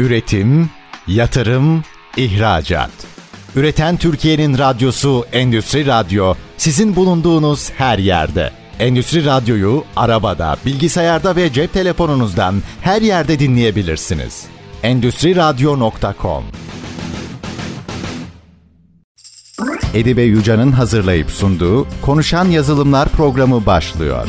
Üretim, yatırım, ihracat. Üreten Türkiye'nin radyosu Endüstri Radyo sizin bulunduğunuz her yerde. Endüstri Radyo'yu arabada, bilgisayarda ve cep telefonunuzdan her yerde dinleyebilirsiniz. Endüstri Radyo.com Edibe Yuca'nın hazırlayıp sunduğu Konuşan Yazılımlar programı başlıyor.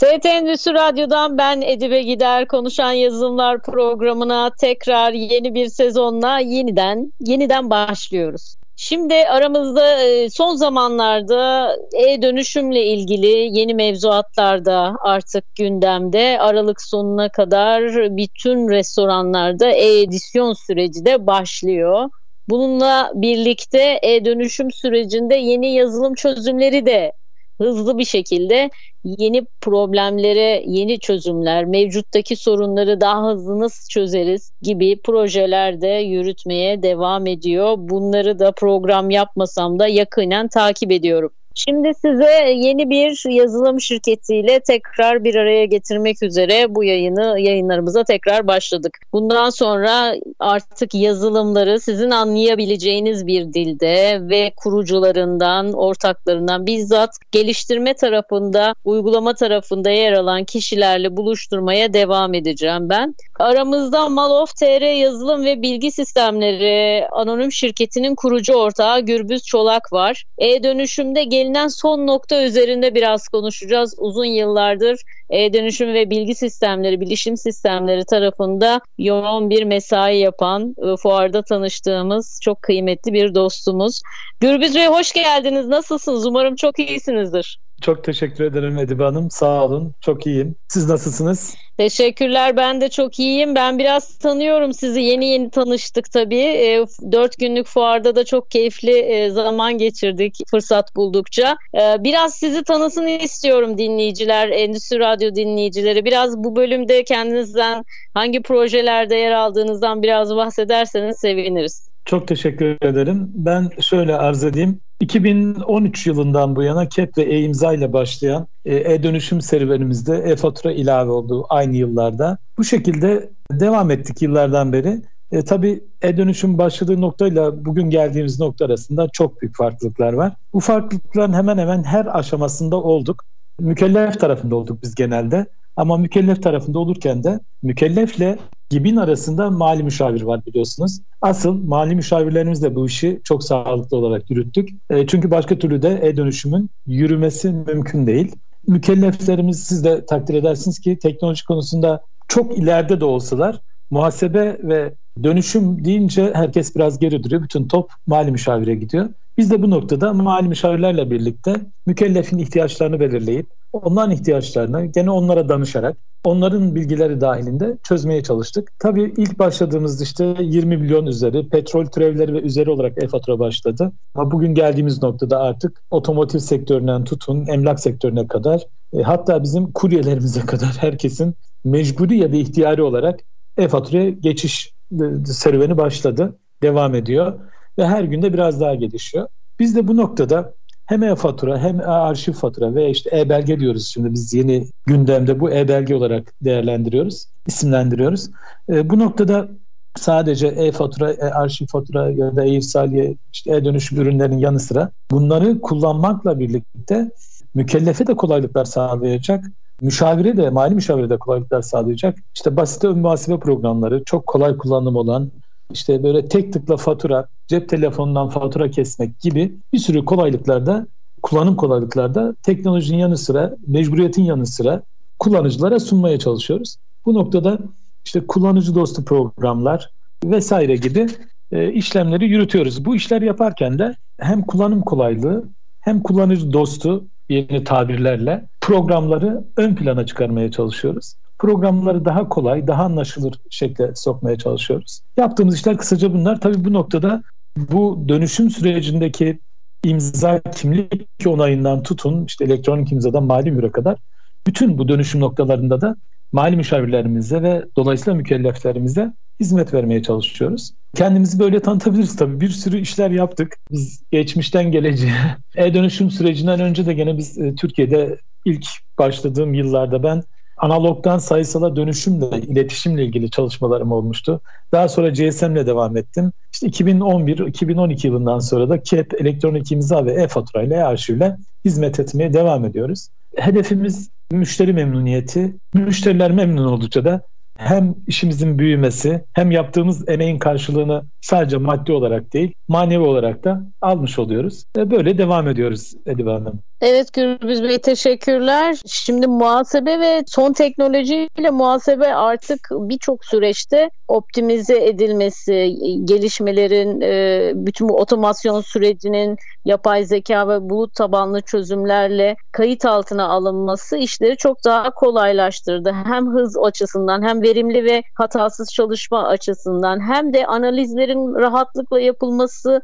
ST Endüstri Radyo'dan ben Edibe Gider Konuşan Yazılımlar programına tekrar yeni bir sezonla yeniden yeniden başlıyoruz. Şimdi aramızda e, son zamanlarda e-dönüşümle ilgili yeni mevzuatlar da artık gündemde. Aralık sonuna kadar bütün restoranlarda e-edisyon süreci de başlıyor. Bununla birlikte e-dönüşüm sürecinde yeni yazılım çözümleri de hızlı bir şekilde yeni problemlere yeni çözümler, mevcuttaki sorunları daha hızlı nasıl çözeriz gibi projeler de yürütmeye devam ediyor. Bunları da program yapmasam da yakinen takip ediyorum. Şimdi size yeni bir yazılım şirketiyle tekrar bir araya getirmek üzere bu yayını yayınlarımıza tekrar başladık. Bundan sonra artık yazılımları sizin anlayabileceğiniz bir dilde ve kurucularından, ortaklarından bizzat geliştirme tarafında, uygulama tarafında yer alan kişilerle buluşturmaya devam edeceğim ben. Aramızda Malof TR Yazılım ve Bilgi Sistemleri Anonim Şirketi'nin kurucu ortağı Gürbüz Çolak var. E-dönüşümde gelinen son nokta üzerinde biraz konuşacağız. Uzun yıllardır e-dönüşüm ve bilgi sistemleri, bilişim sistemleri tarafında yoğun bir mesai yapan, e, fuarda tanıştığımız çok kıymetli bir dostumuz. Gürbüz Bey hoş geldiniz. Nasılsınız? Umarım çok iyisinizdir. Çok teşekkür ederim Edibe Hanım. Sağ olun. Çok iyiyim. Siz nasılsınız? Teşekkürler. Ben de çok iyiyim. Ben biraz tanıyorum sizi. Yeni yeni tanıştık tabii. E, dört günlük fuarda da çok keyifli e, zaman geçirdik fırsat buldukça. E, biraz sizi tanısın istiyorum dinleyiciler, Endüstri Radyo dinleyicileri. Biraz bu bölümde kendinizden hangi projelerde yer aldığınızdan biraz bahsederseniz seviniriz. Çok teşekkür ederim. Ben şöyle arz edeyim. 2013 yılından bu yana KEP ve e-imza ile başlayan e, e-dönüşüm serüvenimizde e-fatura ilave olduğu aynı yıllarda. Bu şekilde devam ettik yıllardan beri. E, tabii e-dönüşüm başladığı noktayla bugün geldiğimiz nokta arasında çok büyük farklılıklar var. Bu farklılıkların hemen hemen her aşamasında olduk. Mükellef tarafında olduk biz genelde. Ama mükellef tarafında olurken de mükellefle GİB'in arasında mali müşavir var biliyorsunuz. Asıl mali müşavirlerimiz de bu işi çok sağlıklı olarak yürüttük. E, çünkü başka türlü de e-dönüşümün yürümesi mümkün değil. Mükelleflerimiz siz de takdir edersiniz ki teknoloji konusunda çok ileride de olsalar muhasebe ve dönüşüm deyince herkes biraz geri duruyor. Bütün top mali müşavire gidiyor. Biz de bu noktada mali müşavirlerle birlikte mükellefin ihtiyaçlarını belirleyip onların ihtiyaçlarını gene onlara danışarak onların bilgileri dahilinde çözmeye çalıştık. Tabii ilk başladığımızda işte 20 milyon üzeri petrol türevleri ve üzeri olarak e-fatura başladı. Ama bugün geldiğimiz noktada artık otomotiv sektöründen tutun emlak sektörüne kadar e, hatta bizim kuryelerimize kadar herkesin mecburi ya da ihtiyari olarak e-faturaya geçiş e, serüveni başladı. Devam ediyor ve her günde biraz daha gelişiyor. Biz de bu noktada hem e-fatura hem e-arşiv fatura ve işte e-belge diyoruz şimdi biz yeni gündemde bu e-belge olarak değerlendiriyoruz, isimlendiriyoruz. E, bu noktada sadece e-fatura, e-arşiv fatura ya da e-irsaliye, işte e-dönüşüm ürünlerinin yanı sıra bunları kullanmakla birlikte mükellefe de kolaylıklar sağlayacak müşavire de mali müşavire de kolaylıklar sağlayacak. İşte basit ön muhasebe programları çok kolay kullanım olan işte böyle tek tıkla fatura, cep telefonundan fatura kesmek gibi bir sürü kolaylıklarda, kullanım kolaylıklarda teknolojinin yanı sıra, mecburiyetin yanı sıra kullanıcılara sunmaya çalışıyoruz. Bu noktada işte kullanıcı dostu programlar vesaire gibi e, işlemleri yürütüyoruz. Bu işler yaparken de hem kullanım kolaylığı hem kullanıcı dostu yeni tabirlerle programları ön plana çıkarmaya çalışıyoruz programları daha kolay, daha anlaşılır şekle sokmaya çalışıyoruz. Yaptığımız işler kısaca bunlar. Tabii bu noktada bu dönüşüm sürecindeki imza kimlik onayından tutun işte elektronik imzadan mali müre kadar bütün bu dönüşüm noktalarında da mali müşavirlerimize ve dolayısıyla mükelleflerimize hizmet vermeye çalışıyoruz. Kendimizi böyle tanıtabiliriz tabii. Bir sürü işler yaptık. Biz geçmişten geleceğe, e-dönüşüm sürecinden önce de gene biz e, Türkiye'de ilk başladığım yıllarda ben analogdan sayısala dönüşümle, iletişimle ilgili çalışmalarım olmuştu. Daha sonra GSM'le devam ettim. İşte 2011-2012 yılından sonra da KEP, elektronik imza ve e-fatura ile e-arşivle hizmet etmeye devam ediyoruz. Hedefimiz müşteri memnuniyeti. Müşteriler memnun oldukça da hem işimizin büyümesi hem yaptığımız emeğin karşılığını sadece maddi olarak değil manevi olarak da almış oluyoruz. Böyle devam ediyoruz Edibe Hanım. Evet Gürbüz Bey teşekkürler. Şimdi muhasebe ve son teknolojiyle muhasebe artık birçok süreçte optimize edilmesi, gelişmelerin, e, bütün bu otomasyon sürecinin yapay zeka ve bulut tabanlı çözümlerle kayıt altına alınması işleri çok daha kolaylaştırdı. Hem hız açısından hem verimli ve hatasız çalışma açısından hem de analizlerin rahatlıkla yapılmasını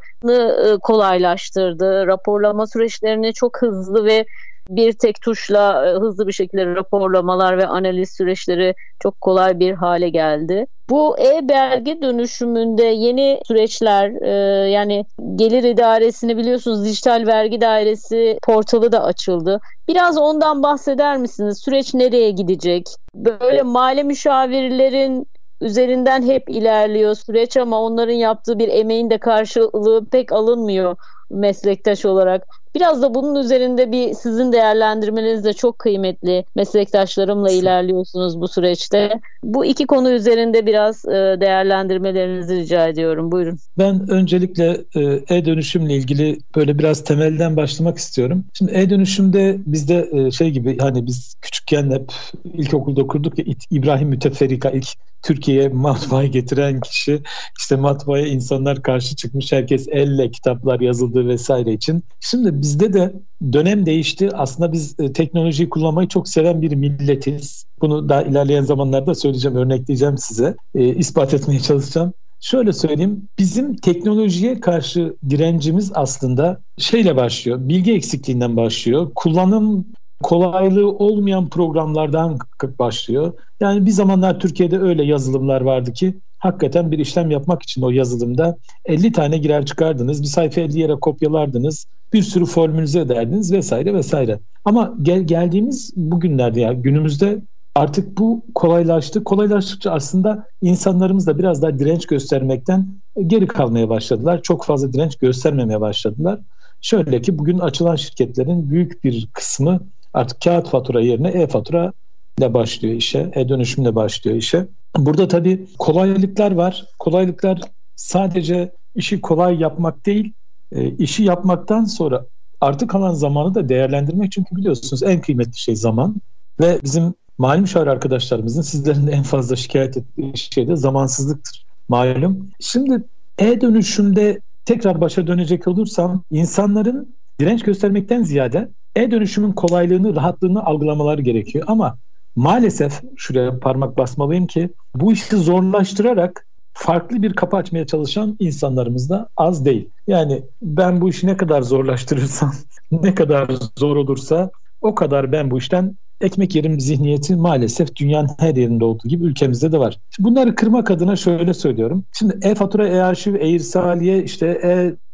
e, kolaylaştırdı. Raporlama süreçlerini çok hızlı ve bir tek tuşla e, hızlı bir şekilde raporlamalar ve analiz süreçleri çok kolay bir hale geldi. Bu e-belge dönüşümünde yeni süreçler e, yani gelir idaresini biliyorsunuz dijital vergi dairesi portalı da açıldı. Biraz ondan bahseder misiniz? Süreç nereye gidecek? Böyle mali müşavirlerin üzerinden hep ilerliyor süreç ama onların yaptığı bir emeğin de karşılığı pek alınmıyor meslektaş olarak. Biraz da bunun üzerinde bir sizin değerlendirmeniz de çok kıymetli. Meslektaşlarımla ilerliyorsunuz bu süreçte. Bu iki konu üzerinde biraz e, değerlendirmelerinizi rica ediyorum. Buyurun. Ben öncelikle e, e-dönüşümle ilgili böyle biraz temelden başlamak istiyorum. Şimdi e-dönüşümde bizde e, şey gibi hani biz küçükken hep ilkokulda okurduk ya İbrahim Müteferrika ilk Türkiye'ye matbaayı getiren kişi işte matbaaya insanlar karşı çıkmış herkes elle kitaplar yazıldığı vesaire için. Şimdi bizde de dönem değişti. Aslında biz e, teknolojiyi kullanmayı çok seven bir milletiz. Bunu daha ilerleyen zamanlarda söyleyeceğim, örnekleyeceğim size. E, ispat etmeye çalışacağım. Şöyle söyleyeyim, bizim teknolojiye karşı direncimiz aslında şeyle başlıyor, bilgi eksikliğinden başlıyor. Kullanım kolaylığı olmayan programlardan başlıyor. Yani bir zamanlar Türkiye'de öyle yazılımlar vardı ki hakikaten bir işlem yapmak için o yazılımda 50 tane girer çıkardınız, bir sayfa 50 yere kopyalardınız, bir sürü formülize ederdiniz vesaire vesaire. Ama gel geldiğimiz bugünlerde ya günümüzde artık bu kolaylaştı. Kolaylaştıkça aslında insanlarımız da biraz daha direnç göstermekten geri kalmaya başladılar. Çok fazla direnç göstermemeye başladılar. Şöyle ki bugün açılan şirketlerin büyük bir kısmı artık kağıt fatura yerine e-fatura ile başlıyor işe, e-dönüşümle başlıyor işe. Burada tabii kolaylıklar var. Kolaylıklar sadece işi kolay yapmak değil, e, işi yapmaktan sonra artık kalan zamanı da değerlendirmek. Çünkü biliyorsunuz en kıymetli şey zaman ve bizim mali müşavir arkadaşlarımızın sizlerin de en fazla şikayet ettiği şey de zamansızlıktır malum. Şimdi e-dönüşümde tekrar başa dönecek olursam insanların direnç göstermekten ziyade e-dönüşümün kolaylığını, rahatlığını algılamaları gerekiyor. Ama maalesef şuraya parmak basmalıyım ki bu işi zorlaştırarak farklı bir kapı açmaya çalışan insanlarımız da az değil. Yani ben bu işi ne kadar zorlaştırırsam, ne kadar zor olursa o kadar ben bu işten ekmek yerim zihniyeti maalesef dünyanın her yerinde olduğu gibi ülkemizde de var. Bunları kırmak adına şöyle söylüyorum. Şimdi e-fatura, e-arşiv, e-irsaliye, işte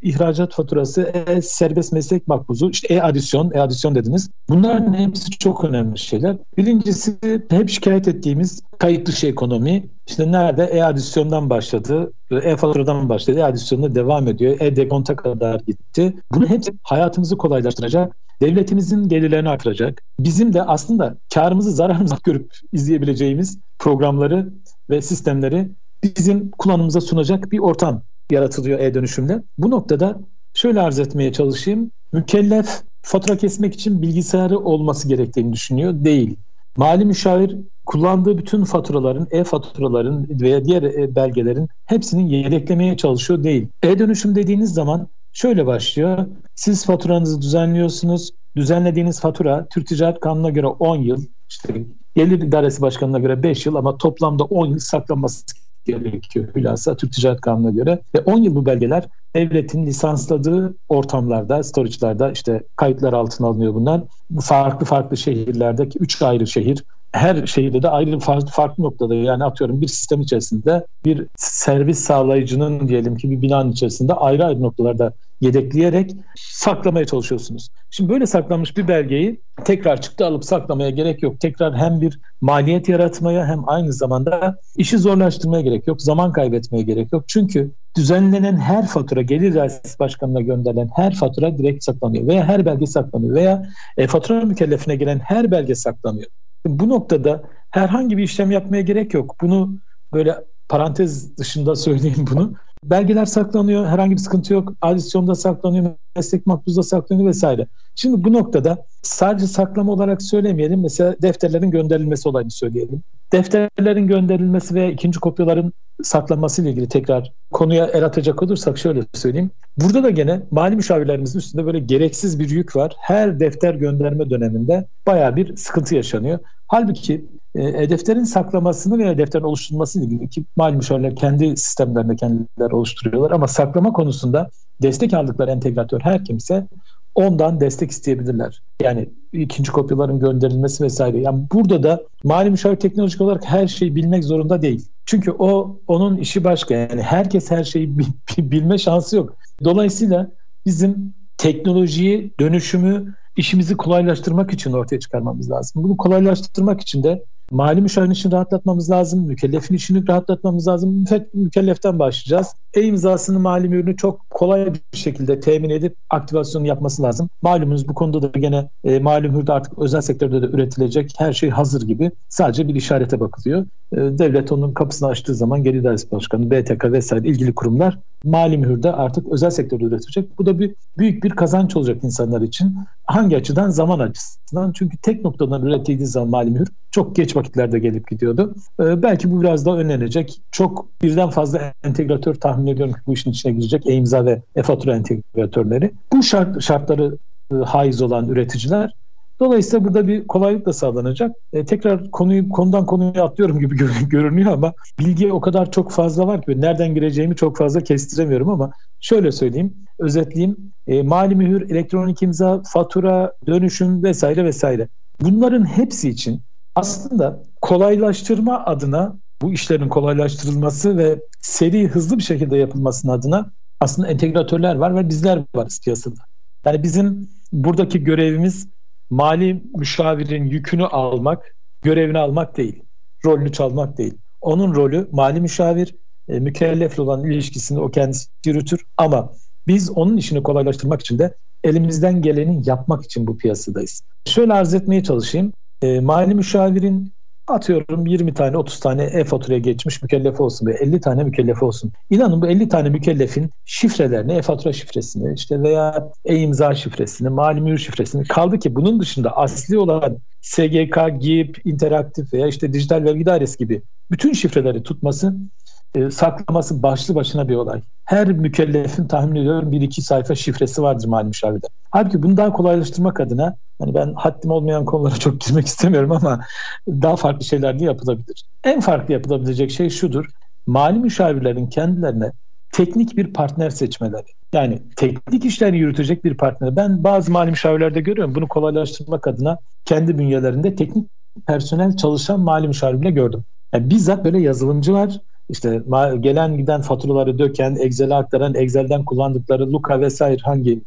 e-ihracat faturası, e-serbest meslek makbuzu, işte e-adisyon, e-adisyon dediniz. Bunların hepsi çok önemli şeyler. Birincisi hep şikayet ettiğimiz kayıt dışı ekonomi. İşte nerede e-adisyondan başladı, e-faturadan başladı, e-adisyonda devam ediyor, e-dekonta kadar gitti. Bunu hepsi hayatımızı kolaylaştıracak devletimizin gelirlerini artıracak. Bizim de aslında karımızı zararımızı görüp izleyebileceğimiz programları ve sistemleri bizim kullanımıza sunacak bir ortam yaratılıyor e-dönüşümle. Bu noktada şöyle arz etmeye çalışayım. Mükellef fatura kesmek için bilgisayarı olması gerektiğini düşünüyor. Değil. Mali müşavir kullandığı bütün faturaların, e-faturaların veya diğer e belgelerin hepsinin yedeklemeye çalışıyor değil. E-dönüşüm dediğiniz zaman şöyle başlıyor. Siz faturanızı düzenliyorsunuz. Düzenlediğiniz fatura Türk Ticaret Kanunu'na göre 10 yıl, işte Gelir İdaresi Başkanı'na göre 5 yıl ama toplamda 10 yıl saklanması gerekiyor hülasa Türk Ticaret Kanunu'na göre. Ve 10 yıl bu belgeler devletin lisansladığı ortamlarda, storage'larda işte kayıtlar altına alınıyor bunlar. Farklı farklı şehirlerdeki 3 ayrı şehir her şeyde de ayrı farklı, farklı noktada yani atıyorum bir sistem içerisinde bir servis sağlayıcının diyelim ki bir binanın içerisinde ayrı ayrı noktalarda yedekleyerek saklamaya çalışıyorsunuz. Şimdi böyle saklanmış bir belgeyi tekrar çıktı alıp saklamaya gerek yok. Tekrar hem bir maliyet yaratmaya hem aynı zamanda işi zorlaştırmaya gerek yok. Zaman kaybetmeye gerek yok. Çünkü düzenlenen her fatura, gelir dairesi başkanına gönderilen her fatura direkt saklanıyor veya her belge saklanıyor veya e, fatura mükellefine gelen her belge saklanıyor. Bu noktada herhangi bir işlem yapmaya gerek yok. Bunu böyle parantez dışında söyleyeyim bunu. Belgeler saklanıyor, herhangi bir sıkıntı yok. Adisyonda saklanıyor, meslek makbuzda saklanıyor vesaire. Şimdi bu noktada sadece saklama olarak söylemeyelim. Mesela defterlerin gönderilmesi olayını söyleyelim. Defterlerin gönderilmesi ve ikinci kopyaların saklanması ile ilgili tekrar konuya el atacak olursak şöyle söyleyeyim. Burada da gene mali müşavirlerimizin üstünde böyle gereksiz bir yük var. Her defter gönderme döneminde baya bir sıkıntı yaşanıyor. Halbuki e, defterin saklamasını veya defterin oluşturulması ile ilgili ki mali müşavirler kendi sistemlerinde kendiler oluşturuyorlar ama saklama konusunda destek aldıkları entegratör her kimse ondan destek isteyebilirler. Yani ikinci kopyaların gönderilmesi vesaire. Yani burada da mali müşavir teknolojik olarak her şeyi bilmek zorunda değil. Çünkü o onun işi başka. Yani herkes her şeyi bilme şansı yok. Dolayısıyla bizim teknolojiyi, dönüşümü işimizi kolaylaştırmak için ortaya çıkarmamız lazım. Bunu kolaylaştırmak için de Mali müşavirin işini rahatlatmamız lazım. Mükellefin işini rahatlatmamız lazım. Mükelleften başlayacağız. E-imzasını mali mühürünü çok kolay bir şekilde temin edip aktivasyonu yapması lazım. Malumunuz bu konuda da gene e, mali mühürde artık özel sektörde de üretilecek her şey hazır gibi. Sadece bir işarete bakılıyor. E, devlet onun kapısını açtığı zaman Gelir Dairesi Başkanı, BTK vesaire ilgili kurumlar mali mühürde artık özel sektörde üretecek. Bu da bir büyük bir kazanç olacak insanlar için. Hangi açıdan? Zaman açısından. Çünkü tek noktadan üretildiği zaman mali mühür çok geç vakitlerde gelip gidiyordu. Ee, belki bu biraz daha önlenecek. Çok birden fazla entegratör tahmin ediyorum ki bu işin içine girecek. E-imza ve e-fatura entegratörleri. Bu şart, şartları e, haiz olan üreticiler Dolayısıyla burada bir kolaylık da sağlanacak. E, tekrar konuyu konudan konuya atlıyorum gibi görünüyor ama bilgi o kadar çok fazla var ki nereden gireceğimi çok fazla kestiremiyorum ama şöyle söyleyeyim, özetleyeyim. E, mali mühür, elektronik imza, fatura, dönüşüm vesaire vesaire. Bunların hepsi için aslında kolaylaştırma adına bu işlerin kolaylaştırılması ve seri hızlı bir şekilde yapılmasının adına aslında entegratörler var ve bizler varız piyasada. Yani bizim buradaki görevimiz mali müşavirin yükünü almak, görevini almak değil, rolünü çalmak değil. Onun rolü mali müşavir, e, mükellefle olan ilişkisini o kendisi yürütür ama biz onun işini kolaylaştırmak için de elimizden geleni yapmak için bu piyasadayız. Şöyle arz etmeye çalışayım. E, mali müşavirin atıyorum 20 tane 30 tane e-faturaya geçmiş mükellef olsun ve 50 tane mükellef olsun. İnanın bu 50 tane mükellefin şifrelerini, e-fatura şifresini işte veya e-imza şifresini, mali mühür şifresini kaldı ki bunun dışında asli olan SGK, GİP, interaktif veya işte dijital vergi dairesi gibi bütün şifreleri tutması e, saklaması başlı başına bir olay. Her mükellefin tahmin ediyorum bir iki sayfa şifresi vardır mali müşavirde. Halbuki bunu daha kolaylaştırmak adına hani ben haddim olmayan konulara çok girmek istemiyorum ama daha farklı şeyler de yapılabilir. En farklı yapılabilecek şey şudur. Mali müşavirlerin kendilerine teknik bir partner seçmeleri. Yani teknik işleri yürütecek bir partner. Ben bazı mali müşavirlerde görüyorum. Bunu kolaylaştırmak adına kendi bünyelerinde teknik personel çalışan mali müşavir gördüm. Yani bizzat böyle yazılımcılar işte gelen giden faturaları döken, Excel'e aktaran, Excel'den kullandıkları Luca vesaire hangi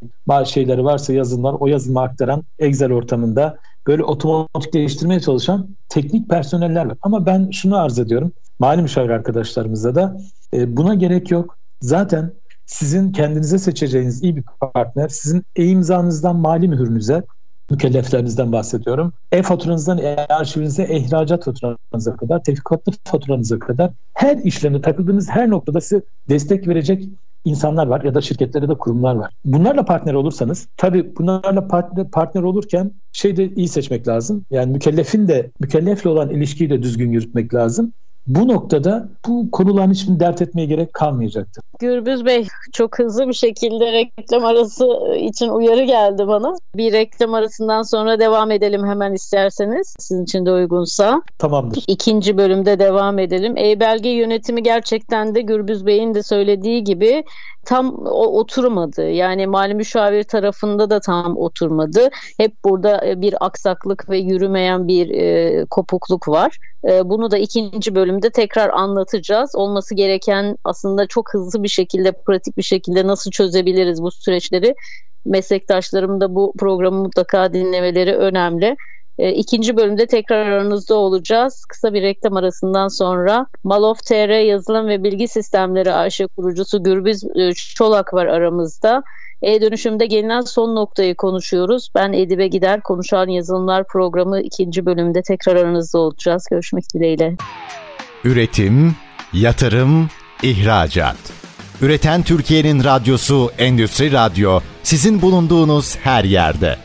şeyleri varsa yazılımlar o yazılıma aktaran Excel ortamında böyle otomatik değiştirmeye çalışan teknik personeller var. Ama ben şunu arz ediyorum. Mali müşavir arkadaşlarımızda da e, buna gerek yok. Zaten sizin kendinize seçeceğiniz iyi bir partner sizin e-imzanızdan mali mühürünüze mükelleflerinizden bahsediyorum. E-faturanızdan e-arşivinize, e-ihracat faturanıza kadar, tevfikatlı faturanıza kadar her işlemde takıldığınız her noktada size destek verecek insanlar var ya da şirketlere de kurumlar var. Bunlarla partner olursanız tabii bunlarla partner, partner olurken şey de iyi seçmek lazım. Yani mükellefin de mükellefle olan ilişkiyi de düzgün yürütmek lazım. Bu noktada bu konuların hiçbirini dert etmeye gerek kalmayacaktır. Gürbüz Bey çok hızlı bir şekilde reklam arası için uyarı geldi bana. Bir reklam arasından sonra devam edelim hemen isterseniz. Sizin için de uygunsa. Tamamdır. İkinci bölümde devam edelim. E-belge yönetimi gerçekten de Gürbüz Bey'in de söylediği gibi tam oturmadı. Yani mali müşavir tarafında da tam oturmadı. Hep burada e, bir aksaklık ve yürümeyen bir e, kopukluk var. E, bunu da ikinci bölümde tekrar anlatacağız. Olması gereken aslında çok hızlı bir şekilde, pratik bir şekilde nasıl çözebiliriz bu süreçleri meslektaşlarım da bu programı mutlaka dinlemeleri önemli. E, ikinci bölümde tekrar aranızda olacağız. Kısa bir reklam arasından sonra Malof TR Yazılım ve Bilgi Sistemleri AŞ kurucusu Gürbüz e, Çolak var aramızda. E-dönüşümde gelinen son noktayı konuşuyoruz. Ben Edibe Gider Konuşan Yazılımlar programı ikinci bölümde tekrar aranızda olacağız. Görüşmek dileğiyle. Üretim, yatırım, ihracat. Üreten Türkiye'nin radyosu Endüstri Radyo sizin bulunduğunuz her yerde.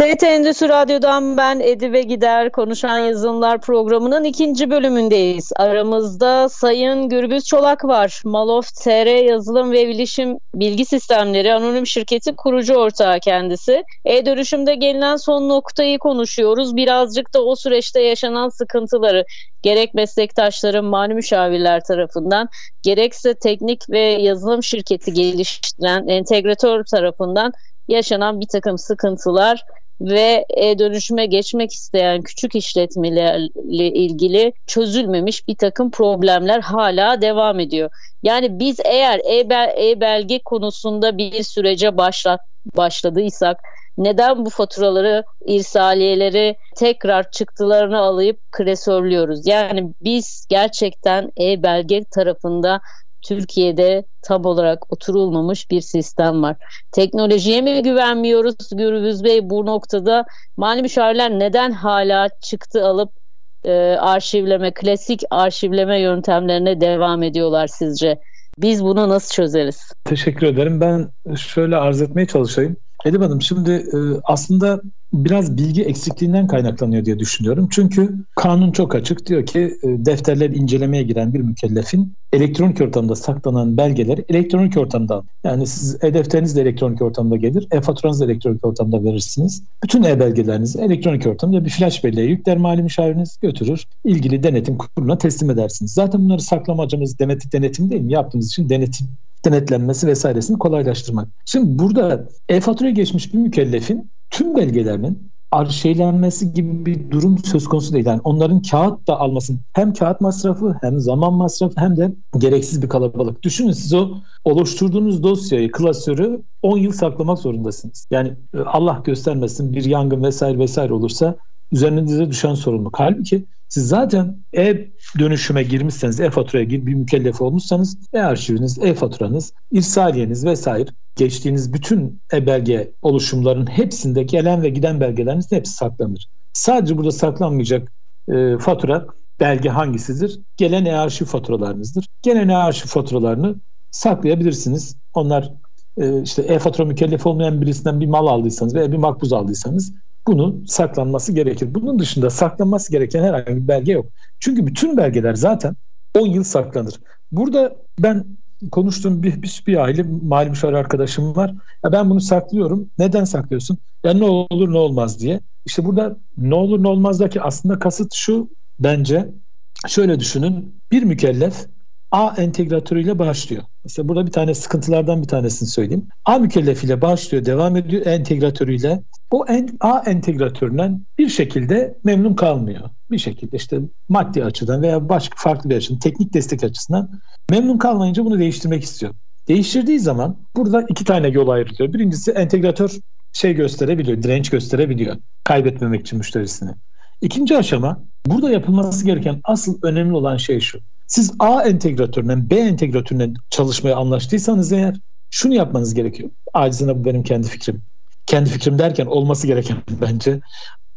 TRT Endüstri Radyo'dan ben Edibe Gider Konuşan Yazılımlar programının ikinci bölümündeyiz. Aramızda Sayın Gürbüz Çolak var. Malof TR Yazılım ve Bilişim Bilgi Sistemleri Anonim Şirketi kurucu ortağı kendisi. E-dönüşümde gelinen son noktayı konuşuyoruz. Birazcık da o süreçte yaşanan sıkıntıları gerek meslektaşların mali müşavirler tarafından gerekse teknik ve yazılım şirketi geliştiren entegratör tarafından yaşanan bir takım sıkıntılar ve e, dönüşüme geçmek isteyen küçük işletmelerle ilgili çözülmemiş bir takım problemler hala devam ediyor. Yani biz eğer e-belge konusunda bir sürece başlat, başladıysak neden bu faturaları, irsaliyeleri tekrar çıktılarını alıp klasörlüyoruz? Yani biz gerçekten e-belge tarafında Türkiye'de tam olarak oturulmamış bir sistem var. Teknolojiye mi güvenmiyoruz Gürbüz Bey bu noktada? Mali müşavirler neden hala çıktı alıp e, arşivleme, klasik arşivleme yöntemlerine devam ediyorlar sizce? Biz bunu nasıl çözeriz? Teşekkür ederim. Ben şöyle arz etmeye çalışayım. Edip Hanım şimdi e, aslında biraz bilgi eksikliğinden kaynaklanıyor diye düşünüyorum. Çünkü kanun çok açık diyor ki e, defterler incelemeye giren bir mükellefin elektronik ortamda saklanan belgeleri elektronik ortamda yani siz e-defteriniz de elektronik ortamda gelir, e-faturanız da elektronik ortamda verirsiniz. Bütün e-belgelerinizi elektronik ortamda bir flash belleğe yükler mali müşaviriniz götürür. ilgili denetim kuruluna teslim edersiniz. Zaten bunları saklama amacımız denetim, denetim değil mi? Yaptığımız için denetim denetlenmesi vesairesini kolaylaştırmak. Şimdi burada e-faturaya geçmiş bir mükellefin tüm belgelerinin arşivlenmesi gibi bir durum söz konusu değil. Yani onların kağıt da almasın. Hem kağıt masrafı hem zaman masrafı hem de gereksiz bir kalabalık. Düşünün siz o oluşturduğunuz dosyayı, klasörü 10 yıl saklamak zorundasınız. Yani e, Allah göstermesin bir yangın vesaire vesaire olursa üzerinize düşen sorumluluk. Halbuki siz zaten e-dönüşüme girmişseniz, e-faturaya gir, bir mükellef olmuşsanız e-arşiviniz, e-faturanız, irsaliyeniz vesaire geçtiğiniz bütün e-belge oluşumlarının hepsinde gelen ve giden belgelerinizin hepsi saklanır. Sadece burada saklanmayacak e, fatura belge hangisidir? Gelen e-arşiv faturalarınızdır. Gelen e-arşiv faturalarını saklayabilirsiniz. Onlar e, işte e-fatura mükellef olmayan birisinden bir mal aldıysanız veya bir makbuz aldıysanız bunun saklanması gerekir. Bunun dışında saklanması gereken herhangi bir belge yok. Çünkü bütün belgeler zaten 10 yıl saklanır. Burada ben konuştuğum bir, bir, bir aile mali müşavir arkadaşım var. Ya ben bunu saklıyorum. Neden saklıyorsun? Ya ne olur ne olmaz diye. İşte burada ne olur ne olmazdaki aslında kasıt şu bence. Şöyle düşünün. Bir mükellef A entegratörüyle başlıyor. Mesela burada bir tane sıkıntılardan bir tanesini söyleyeyim. A mükellefiyle başlıyor, devam ediyor entegratörüyle. O en, A entegratöründen bir şekilde memnun kalmıyor. Bir şekilde işte maddi açıdan veya başka farklı bir açıdan, teknik destek açısından memnun kalmayınca bunu değiştirmek istiyor. Değiştirdiği zaman burada iki tane yol ayrılıyor. Birincisi entegratör şey gösterebiliyor, direnç gösterebiliyor. Kaybetmemek için müşterisini. İkinci aşama burada yapılması gereken asıl önemli olan şey şu. Siz A entegratöründen B entegratöründen çalışmaya anlaştıysanız eğer şunu yapmanız gerekiyor. Acizine bu benim kendi fikrim. Kendi fikrim derken olması gereken bence.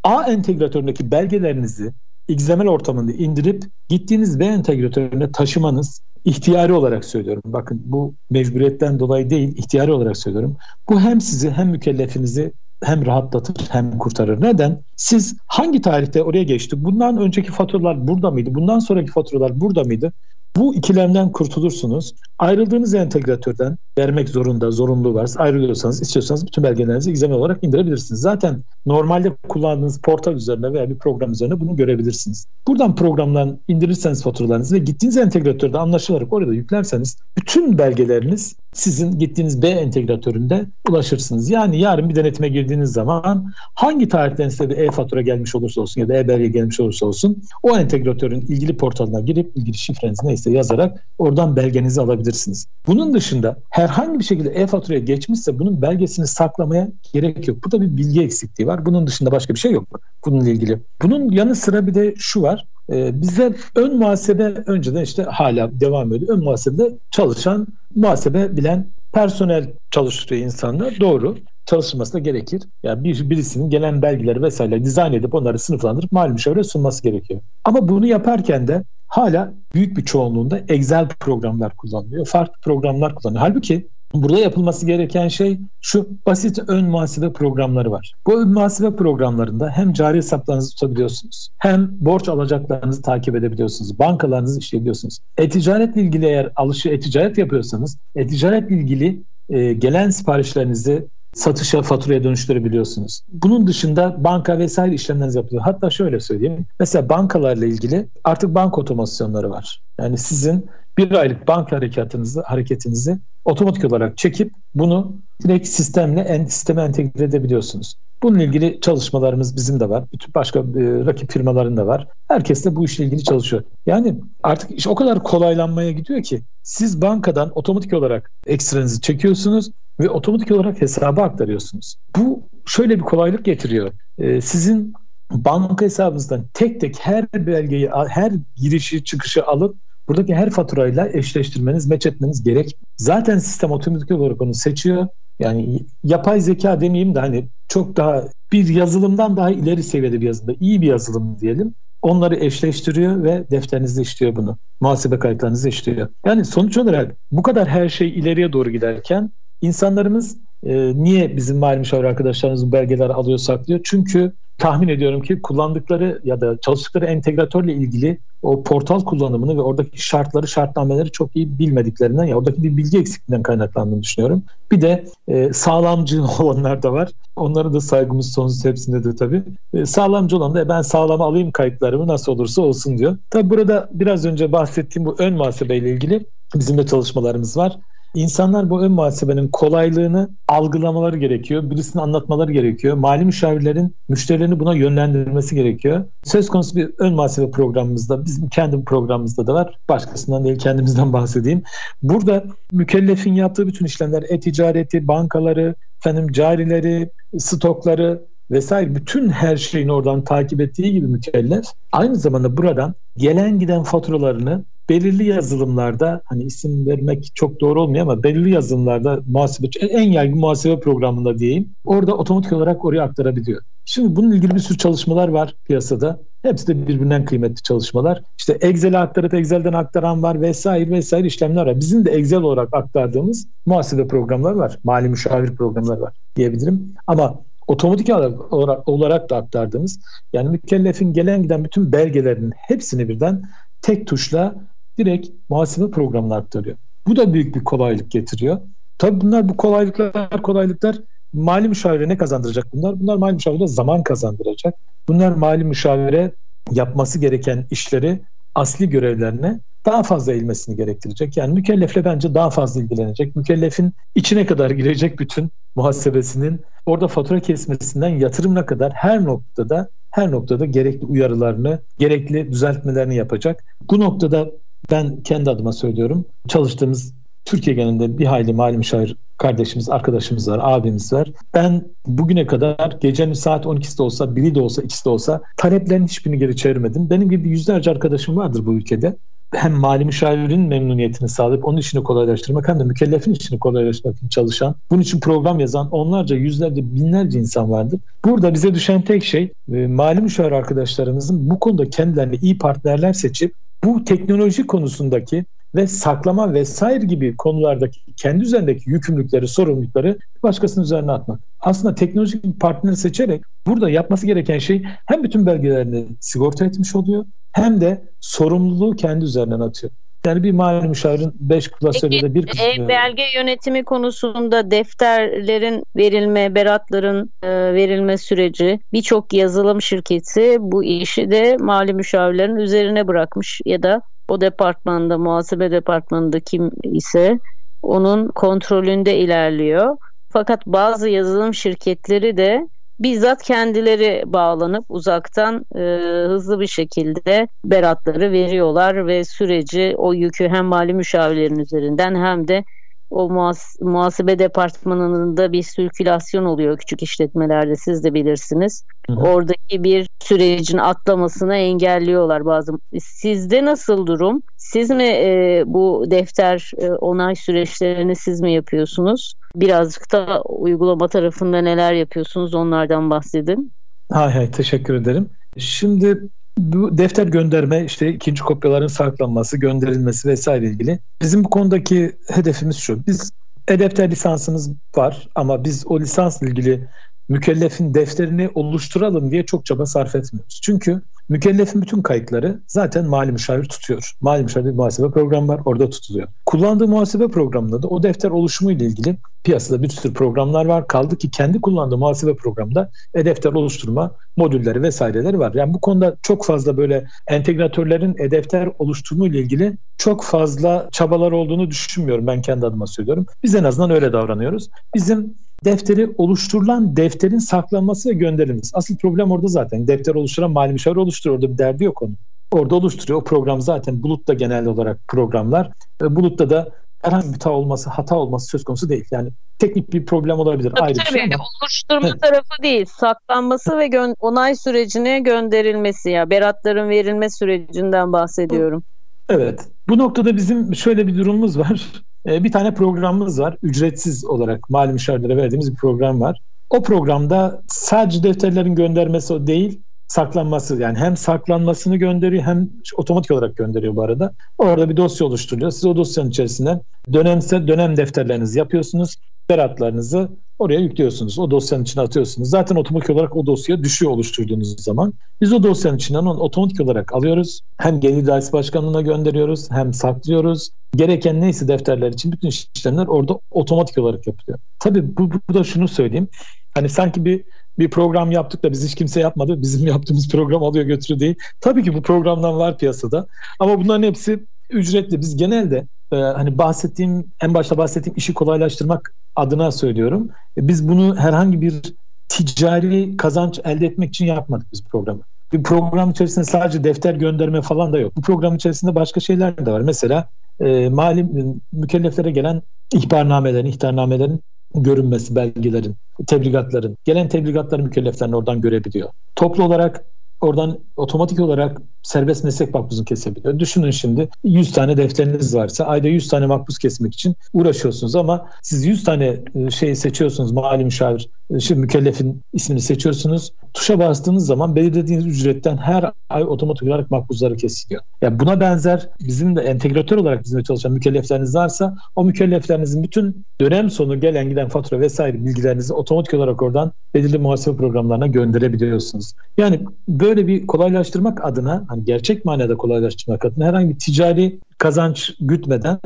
A entegratöründeki belgelerinizi XML ortamında indirip gittiğiniz B entegratörüne taşımanız ihtiyari olarak söylüyorum. Bakın bu mecburiyetten dolayı değil, ihtiyari olarak söylüyorum. Bu hem sizi hem mükellefinizi hem rahatlatır hem kurtarır. Neden? Siz hangi tarihte oraya geçti? Bundan önceki faturalar burada mıydı? Bundan sonraki faturalar burada mıydı? Bu ikilemden kurtulursunuz. Ayrıldığınız entegratörden vermek zorunda, zorunluluğu varsa ayrılıyorsanız istiyorsanız bütün belgelerinizi gizemli olarak indirebilirsiniz. Zaten normalde kullandığınız portal üzerine veya bir program üzerine bunu görebilirsiniz. Buradan programdan indirirseniz faturalarınızı ve gittiğiniz entegratörde anlaşılarak orada yüklerseniz bütün belgeleriniz sizin gittiğiniz B entegratöründe ulaşırsınız. Yani yarın bir denetime girdiğiniz zaman hangi tarihten size bir e-fatura gelmiş olursa olsun ya da e-belge gelmiş olursa olsun o entegratörün ilgili portalına girip ilgili şifrenizi neyse yazarak oradan belgenizi alabilirsiniz. Bunun dışında herhangi bir şekilde e-faturaya geçmişse bunun belgesini saklamaya gerek yok. Burada bir bilgi eksikliği var. Bunun dışında başka bir şey yok bununla ilgili. Bunun yanı sıra bir de şu var. Ee, bize ön muhasebe önceden işte hala devam ediyor. Ön muhasebede çalışan muhasebe bilen personel çalıştırıyor insanlar. Doğru. Çalışılması da gerekir. Yani bir, birisinin gelen belgeleri vesaire dizayn edip onları sınıflandırıp mali müşavire sunması gerekiyor. Ama bunu yaparken de hala büyük bir çoğunluğunda Excel programlar kullanılıyor. Farklı programlar kullanılıyor. Halbuki Burada yapılması gereken şey şu basit ön muhasebe programları var. Bu ön muhasebe programlarında hem cari hesaplarınızı tutabiliyorsunuz hem borç alacaklarınızı takip edebiliyorsunuz. Bankalarınızı işleyebiliyorsunuz. E-ticaretle ilgili eğer alışı e-ticaret yapıyorsanız e-ticaretle ilgili e, gelen siparişlerinizi satışa, faturaya dönüştürebiliyorsunuz. Bunun dışında banka vesaire işlemleriniz yapılıyor. Hatta şöyle söyleyeyim. Mesela bankalarla ilgili artık banka otomasyonları var. Yani sizin bir aylık banka harekatınızı, hareketinizi otomatik olarak çekip bunu direkt sistemle en, sisteme entegre edebiliyorsunuz. Bununla ilgili çalışmalarımız bizim de var. Bütün başka e, rakip firmaların da var. Herkes de bu işle ilgili çalışıyor. Yani artık iş o kadar kolaylanmaya gidiyor ki siz bankadan otomatik olarak ekstranızı çekiyorsunuz ve otomatik olarak hesaba aktarıyorsunuz. Bu şöyle bir kolaylık getiriyor. E, sizin banka hesabınızdan tek tek her belgeyi, her girişi çıkışı alıp buradaki her faturayla eşleştirmeniz, meç etmeniz gerek. Zaten sistem otomatik olarak onu seçiyor. Yani yapay zeka demeyeyim de hani çok daha bir yazılımdan daha ileri seviyede bir yazılımda, iyi bir yazılım diyelim. Onları eşleştiriyor ve defterinizde işliyor bunu. Muhasebe kayıtlarınızda işliyor. Yani sonuç olarak bu kadar her şey ileriye doğru giderken insanlarımız e, niye bizim mali müşavir arkadaşlarımız bu belgeleri alıyor saklıyor? Çünkü tahmin ediyorum ki kullandıkları ya da çalıştıkları entegratörle ilgili o portal kullanımını ve oradaki şartları, şartnameleri çok iyi bilmediklerinden ya oradaki bir bilgi eksikliğinden kaynaklandığını düşünüyorum. Bir de e, sağlamcı olanlar da var. Onlara da saygımız sonsuz hepsinde de tabii. E, sağlamcı olan da e, ben sağlam alayım kayıtlarımı nasıl olursa olsun diyor. Tabii burada biraz önce bahsettiğim bu ön muhasebeyle ilgili bizim de çalışmalarımız var. İnsanlar bu ön muhasebenin kolaylığını algılamaları gerekiyor. Birisine anlatmaları gerekiyor. Mali müşavirlerin müşterilerini buna yönlendirmesi gerekiyor. Söz konusu bir ön muhasebe programımızda, bizim kendi programımızda da var. Başkasından değil kendimizden bahsedeyim. Burada mükellefin yaptığı bütün işlemler, e-ticareti, bankaları, efendim carileri, stokları vesaire bütün her şeyini oradan takip ettiği gibi mükellef aynı zamanda buradan gelen giden faturalarını belirli yazılımlarda hani isim vermek çok doğru olmuyor ama belirli yazılımlarda muhasebe en yaygın muhasebe programında diyeyim orada otomatik olarak oraya aktarabiliyor. Şimdi bunun ilgili bir sürü çalışmalar var piyasada. Hepsi de birbirinden kıymetli çalışmalar. İşte Excel'e aktarıp Excel'den aktaran var vesaire vesaire işlemler var. Bizim de Excel olarak aktardığımız muhasebe programlar var. Mali müşavir programlar var diyebilirim. Ama otomatik olarak, olarak da aktardığımız yani mükellefin gelen giden bütün belgelerinin hepsini birden tek tuşla direkt muhasebe programına aktarıyor. Bu da büyük bir kolaylık getiriyor. Tabii bunlar bu kolaylıklar kolaylıklar mali müşavire ne kazandıracak bunlar? Bunlar mali müşavire zaman kazandıracak. Bunlar mali müşavire yapması gereken işleri asli görevlerine daha fazla eğilmesini gerektirecek. Yani mükellefle bence daha fazla ilgilenecek. Mükellefin içine kadar girecek bütün muhasebesinin orada fatura kesmesinden yatırımına kadar her noktada her noktada gerekli uyarılarını, gerekli düzeltmelerini yapacak. Bu noktada ben kendi adıma söylüyorum. Çalıştığımız Türkiye genelinde bir hayli mali müşavir kardeşimiz, arkadaşımız var, abimiz var. Ben bugüne kadar gecenin saat 12'si de olsa, biri de olsa, ikisi de olsa taleplerin hiçbirini geri çevirmedim. Benim gibi yüzlerce arkadaşım vardır bu ülkede. Hem mali müşavirin memnuniyetini sağlayıp onun işini kolaylaştırmak hem de mükellefin işini kolaylaştırmak için çalışan, bunun için program yazan onlarca, yüzlerce, binlerce insan vardır. Burada bize düşen tek şey e, mali müşavir arkadaşlarımızın bu konuda kendilerine iyi partnerler seçip bu teknoloji konusundaki ve saklama vesaire gibi konulardaki kendi üzerindeki yükümlülükleri, sorumlulukları başkasının üzerine atmak. Aslında teknolojik bir partneri seçerek burada yapması gereken şey hem bütün belgelerini sigorta etmiş oluyor hem de sorumluluğu kendi üzerinden atıyor. Yani bir mali müşavirin 5 klasörde de bir kısmı. E, belge yönetimi konusunda defterlerin verilme, beratların e, verilme süreci birçok yazılım şirketi bu işi de mali müşavirlerin üzerine bırakmış ya da o departmanda, muhasebe departmanında kim ise onun kontrolünde ilerliyor. Fakat bazı yazılım şirketleri de bizzat kendileri bağlanıp uzaktan e, hızlı bir şekilde beratları veriyorlar ve süreci o yükü hem mali müşavirlerin üzerinden hem de o muhas muhasebe departmanında bir sirkülasyon oluyor küçük işletmelerde siz de bilirsiniz. Hı hı. Oradaki bir sürecin atlamasını engelliyorlar bazı. Sizde nasıl durum? Siz mi e, bu defter e, onay süreçlerini siz mi yapıyorsunuz? Birazcık da uygulama tarafında neler yapıyorsunuz onlardan bahsedin. Hay hay teşekkür ederim. Şimdi bu defter gönderme işte ikinci kopyaların saklanması, gönderilmesi vesaire ilgili. Bizim bu konudaki hedefimiz şu. Biz e-defter lisansımız var ama biz o lisansla ilgili mükellefin defterini oluşturalım diye çok çaba sarf etmiyoruz. Çünkü Mükellefin bütün kayıtları zaten mali müşavir tutuyor. Mali müşavir bir muhasebe programı var orada tutuluyor. Kullandığı muhasebe programında da o defter oluşumu ile ilgili piyasada bir sürü programlar var. Kaldı ki kendi kullandığı muhasebe programında e-defter oluşturma modülleri vesaireleri var. Yani bu konuda çok fazla böyle entegratörlerin e-defter oluşturma ile ilgili çok fazla çabalar olduğunu düşünmüyorum. Ben kendi adıma söylüyorum. Biz en azından öyle davranıyoruz. Bizim defteri oluşturulan defterin saklanması ve gönderilmesi. Asıl problem orada zaten. Defter oluşturan mali müşavir oluşturuyor. Orada bir derdi yok onun. Orada oluşturuyor. O program zaten bulutta genel olarak programlar. Bulutta da herhangi bir hata olması, hata olması söz konusu değil. Yani teknik bir problem olabilir. Tabii ayrı tabii. bir şey ama. Oluşturma evet. tarafı değil. Saklanması ve gö- onay sürecine gönderilmesi ya. Beratların verilme sürecinden bahsediyorum. Evet. Bu noktada bizim şöyle bir durumumuz var. Ee, bir tane programımız var. Ücretsiz olarak mali müşavirlere verdiğimiz bir program var. O programda sadece defterlerin göndermesi değil, saklanması yani hem saklanmasını gönderiyor hem otomatik olarak gönderiyor bu arada. Orada bir dosya oluşturuyor. Siz o dosyanın içerisinde dönemse dönem defterlerinizi yapıyorsunuz. Beratlarınızı oraya yüklüyorsunuz. O dosyanın içine atıyorsunuz. Zaten otomatik olarak o dosya düşüyor oluşturduğunuz zaman. Biz o dosyanın içinden onu otomatik olarak alıyoruz. Hem Gelir Dairesi Başkanlığı'na gönderiyoruz hem saklıyoruz. Gereken neyse defterler için bütün işlemler orada otomatik olarak yapılıyor. Tabii bu, bu da şunu söyleyeyim. Hani sanki bir bir program yaptık da biz hiç kimse yapmadı. Bizim yaptığımız program alıyor götürüyor değil. Tabii ki bu programdan var piyasada. Ama bunların hepsi ücretli. Biz genelde e, hani bahsettiğim en başta bahsettiğim işi kolaylaştırmak adına söylüyorum. E, biz bunu herhangi bir ticari kazanç elde etmek için yapmadık biz programı. Bir program içerisinde sadece defter gönderme falan da yok. Bu program içerisinde başka şeyler de var. Mesela e, mali mükelleflere gelen ihbarnamelerin, ihtarnamelerin görünmesi belgelerin, tebligatların, gelen tebligatları mükelleflerin oradan görebiliyor. Toplu olarak oradan otomatik olarak serbest meslek makbuzunu kesebiliyor. Düşünün şimdi 100 tane defteriniz varsa ayda 100 tane makbuz kesmek için uğraşıyorsunuz ama siz 100 tane şey seçiyorsunuz mali müşavir, e, şimdi mükellefin ismini seçiyorsunuz. Tuşa bastığınız zaman belirlediğiniz ücretten her ay otomatik olarak makbuzları kesiliyor. Yani buna benzer bizim de entegratör olarak bizimle çalışan mükellefleriniz varsa o mükelleflerinizin bütün dönem sonu gelen giden fatura vesaire bilgilerinizi otomatik olarak oradan belirli muhasebe programlarına gönderebiliyorsunuz. Yani böyle bir kolaylaştırmak adına hani gerçek manada kolaylaştırmak adına herhangi bir ticari kazanç gütmeden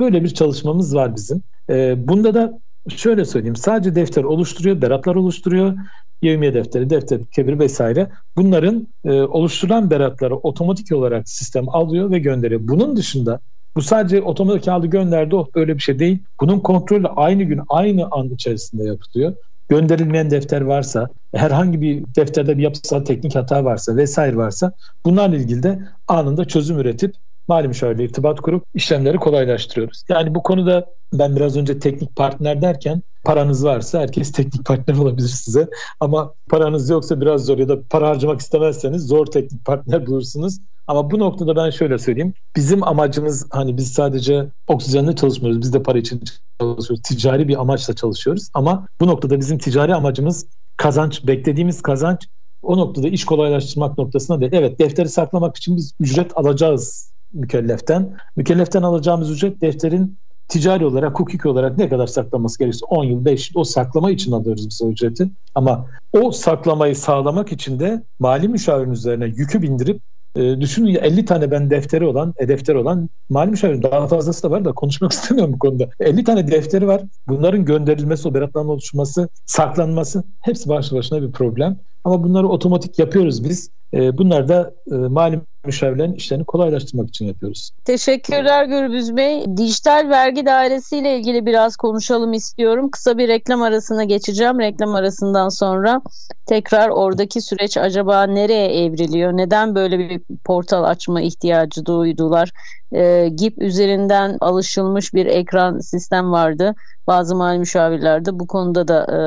böyle bir çalışmamız var bizim. E, bunda da şöyle söyleyeyim sadece defter oluşturuyor, beratlar oluşturuyor. Yevmiye defteri, defter kebir vesaire bunların e, oluşturulan beratları otomatik olarak sistem alıyor ve gönderiyor. Bunun dışında bu sadece otomatik aldı gönderdi oh öyle bir şey değil. Bunun kontrolü aynı gün aynı an içerisinde yapılıyor gönderilmeyen defter varsa, herhangi bir defterde bir yapısal teknik hata varsa vesaire varsa bunlarla ilgili de anında çözüm üretip mali müşavirle irtibat kurup işlemleri kolaylaştırıyoruz. Yani bu konuda ben biraz önce teknik partner derken paranız varsa herkes teknik partner olabilir size. Ama paranız yoksa biraz zor ya da para harcamak istemezseniz zor teknik partner bulursunuz. Ama bu noktada ben şöyle söyleyeyim. Bizim amacımız hani biz sadece oksijenle çalışmıyoruz. Biz de para için çalışıyoruz. Ticari bir amaçla çalışıyoruz. Ama bu noktada bizim ticari amacımız kazanç, beklediğimiz kazanç o noktada iş kolaylaştırmak noktasına değil. Evet defteri saklamak için biz ücret alacağız mükelleften. Mükelleften alacağımız ücret defterin ticari olarak, hukuki olarak ne kadar saklaması gerekirse 10 yıl, 5 yıl o saklama için alıyoruz biz o ücreti. Ama o saklamayı sağlamak için de mali müşavirin üzerine yükü bindirip E, düşünün ya 50 tane ben defteri olan, e, defteri olan mali müşavirim daha fazlası da var da konuşmak istemiyorum bu konuda. 50 tane defteri var. Bunların gönderilmesi, o beratların oluşması, saklanması hepsi başlı başına bir problem. Ama bunları otomatik yapıyoruz biz. E, bunlar da e, mali müşavirlerin işlerini kolaylaştırmak için yapıyoruz. Teşekkürler Gürbüz Bey. Dijital vergi dairesi ile ilgili biraz konuşalım istiyorum. Kısa bir reklam arasına geçeceğim. Reklam arasından sonra tekrar oradaki süreç acaba nereye evriliyor? Neden böyle bir portal açma ihtiyacı duydular? E, GIP üzerinden alışılmış bir ekran sistem vardı. Bazı mali müşavirlerde bu konuda da e,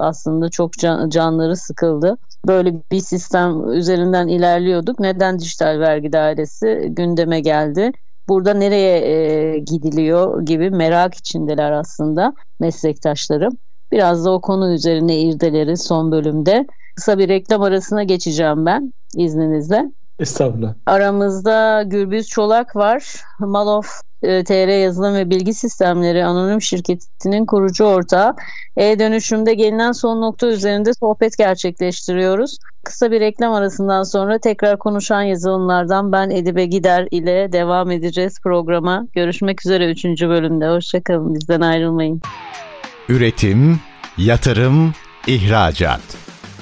aslında çok can, canları sıkıldı. Böyle bir sistem üzerinden ilerliyorduk. Neden dijital vergi dairesi gündeme geldi? Burada nereye e, gidiliyor gibi merak içindeler aslında meslektaşlarım. Biraz da o konu üzerine irdeleri son bölümde. Kısa bir reklam arasına geçeceğim ben izninizle. Estağfurullah. Aramızda Gürbüz Çolak var. Malof e, TR Yazılım ve Bilgi Sistemleri Anonim Şirketi'nin kurucu ortağı. E-dönüşümde gelinen son nokta üzerinde sohbet gerçekleştiriyoruz. Kısa bir reklam arasından sonra tekrar konuşan yazılımlardan ben Edibe Gider ile devam edeceğiz programa. Görüşmek üzere 3. bölümde. Hoşçakalın bizden ayrılmayın. Üretim, yatırım, ihracat.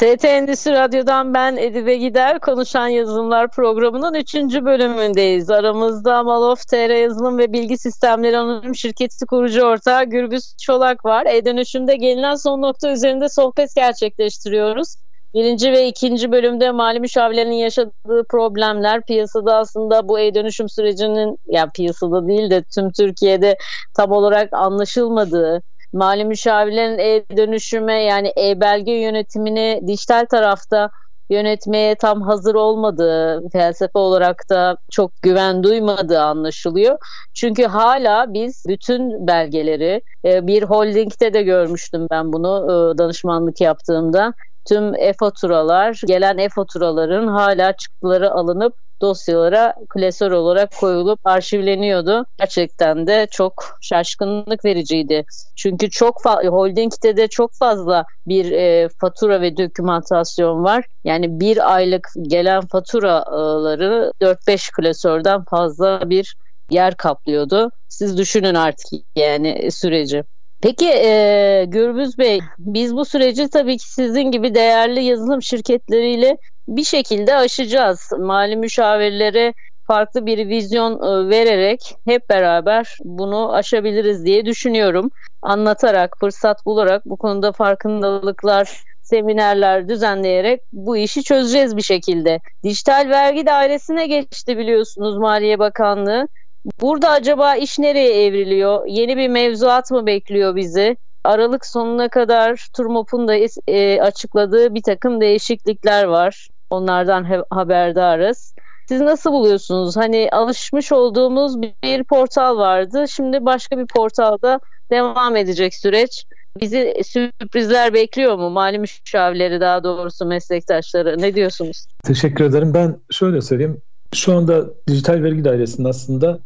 ST Endüstri Radyo'dan ben Edibe Gider. Konuşan Yazılımlar programının 3. bölümündeyiz. Aramızda Malof TR Yazılım ve Bilgi Sistemleri Anonim Şirketi kurucu ortağı Gürbüz Çolak var. E-dönüşümde gelinen son nokta üzerinde sohbet gerçekleştiriyoruz. Birinci ve ikinci bölümde mali müşavirlerin yaşadığı problemler piyasada aslında bu e-dönüşüm sürecinin ya piyasada değil de tüm Türkiye'de tam olarak anlaşılmadığı, mali müşavirlerin e-dönüşüme yani e-belge yönetimini dijital tarafta yönetmeye tam hazır olmadığı, felsefe olarak da çok güven duymadığı anlaşılıyor. Çünkü hala biz bütün belgeleri e, bir holdingde de görmüştüm ben bunu e, danışmanlık yaptığımda tüm e-faturalar, gelen e-faturaların hala çıktıları alınıp dosyalara klasör olarak koyulup arşivleniyordu. Gerçekten de çok şaşkınlık vericiydi. Çünkü çok holdingde de çok fazla bir e, fatura ve dokümantasyon var. Yani bir aylık gelen faturaları 4-5 klasörden fazla bir yer kaplıyordu. Siz düşünün artık yani süreci. Peki e, Gürbüz Bey, biz bu süreci tabii ki sizin gibi değerli yazılım şirketleriyle bir şekilde aşacağız. Mali müşavirlere farklı bir vizyon e, vererek hep beraber bunu aşabiliriz diye düşünüyorum. Anlatarak, fırsat bularak bu konuda farkındalıklar, seminerler düzenleyerek bu işi çözeceğiz bir şekilde. Dijital vergi dairesine geçti biliyorsunuz Maliye Bakanlığı. Burada acaba iş nereye evriliyor? Yeni bir mevzuat mı bekliyor bizi? Aralık sonuna kadar Turmop'un da e, açıkladığı bir takım değişiklikler var. Onlardan haberdarız. Siz nasıl buluyorsunuz? Hani alışmış olduğumuz bir portal vardı. Şimdi başka bir portalda devam edecek süreç. Bizi sürprizler bekliyor mu? Mali müşavirleri daha doğrusu meslektaşları. Ne diyorsunuz? Teşekkür ederim. Ben şöyle söyleyeyim. Şu anda dijital vergi dairesinin aslında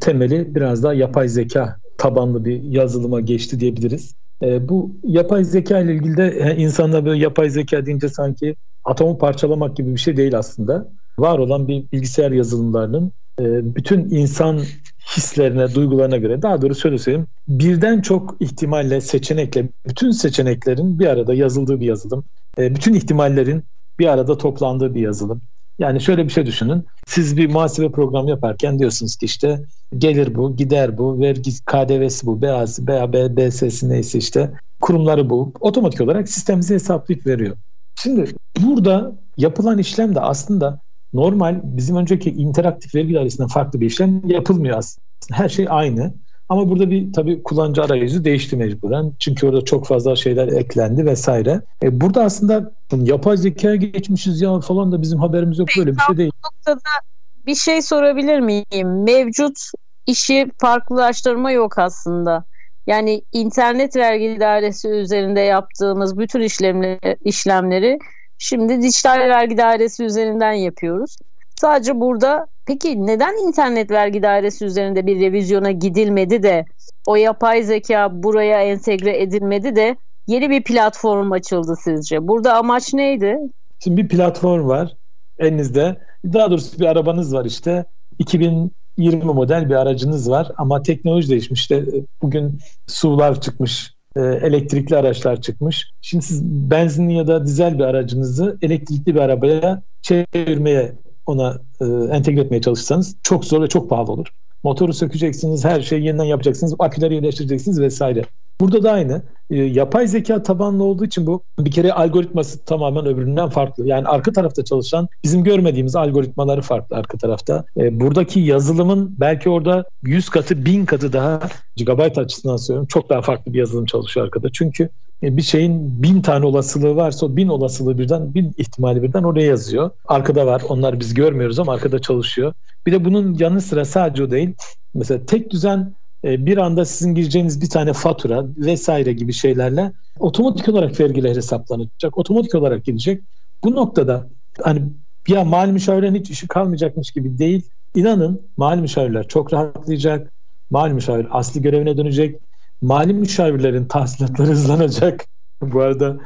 temeli biraz daha yapay zeka tabanlı bir yazılıma geçti diyebiliriz. E, bu yapay zeka ile ilgili de yani insanlar böyle yapay zeka deyince sanki atomu parçalamak gibi bir şey değil aslında. Var olan bir bilgisayar yazılımlarının e, bütün insan hislerine, duygularına göre daha doğru şöyle söyleyeyim. Birden çok ihtimalle, seçenekle, bütün seçeneklerin bir arada yazıldığı bir yazılım. E, bütün ihtimallerin bir arada toplandığı bir yazılım. Yani şöyle bir şey düşünün. Siz bir muhasebe programı yaparken diyorsunuz ki işte gelir bu, gider bu, vergi KDV'si bu, BA'sı, BA, BS'si neyse işte kurumları bu. Otomatik olarak sistem size hesaplayıp veriyor. Şimdi burada yapılan işlem de aslında normal bizim önceki interaktif vergi dairesinden farklı bir işlem yapılmıyor aslında. Her şey aynı. Ama burada bir tabii kullanıcı arayüzü değişti mecburen. Çünkü orada çok fazla şeyler eklendi vesaire. E, burada aslında yapay zekaya geçmişiz ya falan da bizim haberimiz yok böyle bir şey değil. Bu noktada bir şey sorabilir miyim? Mevcut işi farklılaştırma yok aslında. Yani internet vergi dairesi üzerinde yaptığımız bütün işlemleri, işlemleri şimdi dijital vergi dairesi üzerinden yapıyoruz. Sadece burada peki neden internet vergi dairesi üzerinde bir revizyona gidilmedi de o yapay zeka buraya entegre edilmedi de yeni bir platform açıldı sizce? Burada amaç neydi? Şimdi bir platform var elinizde. Daha doğrusu bir arabanız var işte. 2020 model bir aracınız var ama teknoloji değişmiş. İşte bugün SUV'lar çıkmış, e, elektrikli araçlar çıkmış. Şimdi siz benzinli ya da dizel bir aracınızı elektrikli bir arabaya çevirmeye, ona e, entegre etmeye çalışsanız çok zor ve çok pahalı olur. Motoru sökeceksiniz, her şeyi yeniden yapacaksınız, aküleri yerleştireceksiniz vesaire. Burada da aynı. E, yapay zeka tabanlı olduğu için bu bir kere algoritması tamamen öbüründen farklı. Yani arka tarafta çalışan bizim görmediğimiz algoritmaları farklı arka tarafta. E, buradaki yazılımın belki orada 100 katı 1000 katı daha gigabyte açısından söylüyorum çok daha farklı bir yazılım çalışıyor arkada. Çünkü e, bir şeyin bin tane olasılığı varsa o bin olasılığı birden bin ihtimali birden oraya yazıyor. Arkada var onlar biz görmüyoruz ama arkada çalışıyor. Bir de bunun yanı sıra sadece o değil. Mesela tek düzen bir anda sizin gireceğiniz bir tane fatura vesaire gibi şeylerle otomatik olarak vergiler hesaplanacak. Otomatik olarak gidecek. Bu noktada hani ya mali müşavirin hiç işi kalmayacakmış gibi değil. İnanın mali müşavirler çok rahatlayacak. Mali müşavir asli görevine dönecek. Mali müşavirlerin tahsilatları hızlanacak. Bu arada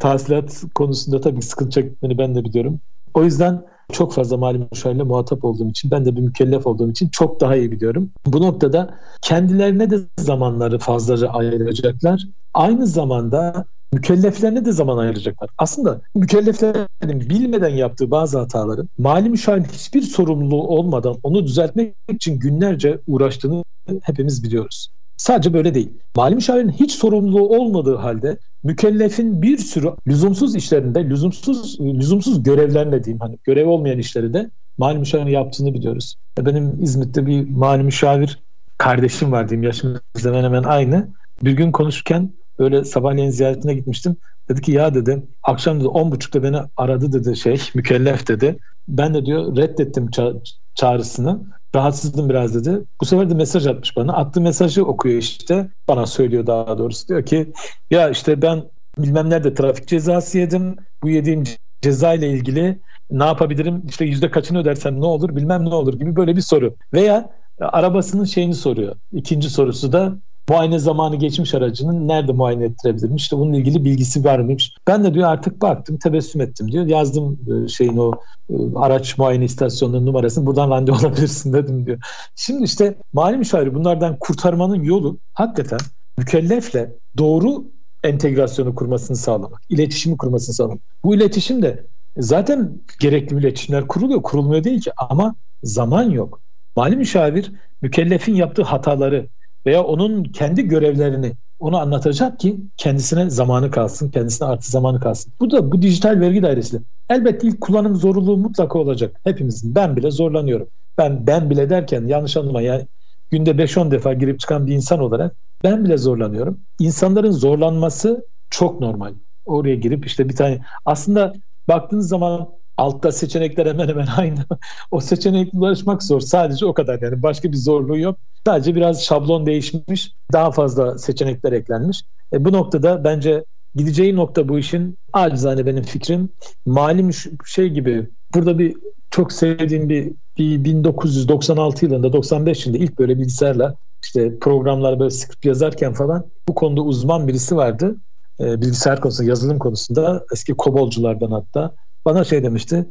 tahsilat konusunda tabii sıkıntı çekmeni ben de biliyorum. O yüzden çok fazla mali müşavirle muhatap olduğum için, ben de bir mükellef olduğum için çok daha iyi biliyorum. Bu noktada kendilerine de zamanları fazlaca ayıracaklar. Aynı zamanda mükelleflerine de zaman ayıracaklar. Aslında mükelleflerin bilmeden yaptığı bazı hataların mali müşavirin hiçbir sorumluluğu olmadan onu düzeltmek için günlerce uğraştığını hepimiz biliyoruz. Sadece böyle değil. Mali müşavirin hiç sorumluluğu olmadığı halde mükellefin bir sürü lüzumsuz işlerinde, lüzumsuz lüzumsuz görevlerine diyeyim hani görev olmayan işleri de mali müşavirin yaptığını biliyoruz. Benim İzmit'te bir mali müşavir kardeşim var diyeyim yaşımız hemen hemen aynı. Bir gün konuşurken böyle sabahleyin ziyaretine gitmiştim. Dedi ki ya dedi akşam dedi on buçukta beni aradı dedi şey mükellef dedi. Ben de diyor reddettim ça- çağrısını. Rahatsızdım biraz dedi. Bu sefer de mesaj atmış bana. Attığı mesajı okuyor işte. Bana söylüyor daha doğrusu. Diyor ki ya işte ben bilmem nerede trafik cezası yedim. Bu yediğim ceza ile ilgili ne yapabilirim? İşte yüzde kaçını ödersem ne olur bilmem ne olur gibi böyle bir soru. Veya arabasının şeyini soruyor. İkinci sorusu da muayene zamanı geçmiş aracının nerede muayene ettirebilirim? İşte bununla ilgili bilgisi var mıymış? Ben de diyor artık baktım tebessüm ettim diyor. Yazdım e, şeyin o e, araç muayene istasyonunun numarasını buradan randevu alabilirsin dedim diyor. Şimdi işte mali müşaviri bunlardan kurtarmanın yolu hakikaten mükellefle doğru entegrasyonu kurmasını sağlamak, iletişimi kurmasını sağlamak. Bu iletişim de zaten gerekli iletişimler kuruluyor, kurulmuyor değil ki ama zaman yok. Mali müşavir mükellefin yaptığı hataları, veya onun kendi görevlerini onu anlatacak ki kendisine zamanı kalsın, kendisine artı zamanı kalsın. Bu da bu dijital vergi dairesi. Elbette ilk kullanım zorunluluğu mutlaka olacak. Hepimizin. Ben bile zorlanıyorum. Ben ben bile derken yanlış anlama yani günde 5-10 defa girip çıkan bir insan olarak ben bile zorlanıyorum. İnsanların zorlanması çok normal. Oraya girip işte bir tane aslında baktığınız zaman altta seçenekler hemen hemen aynı. o seçenekle ulaşmak zor. Sadece o kadar yani başka bir zorluğu yok. Sadece biraz şablon değişmiş. Daha fazla seçenekler eklenmiş. E, bu noktada bence gideceği nokta bu işin acizane benim fikrim mali şey gibi burada bir çok sevdiğim bir, bir 1996 yılında 95 yılında ilk böyle bilgisayarla işte programlar böyle script yazarken falan bu konuda uzman birisi vardı. E, bilgisayar konusunda yazılım konusunda eski kobolculardan hatta bana şey demişti.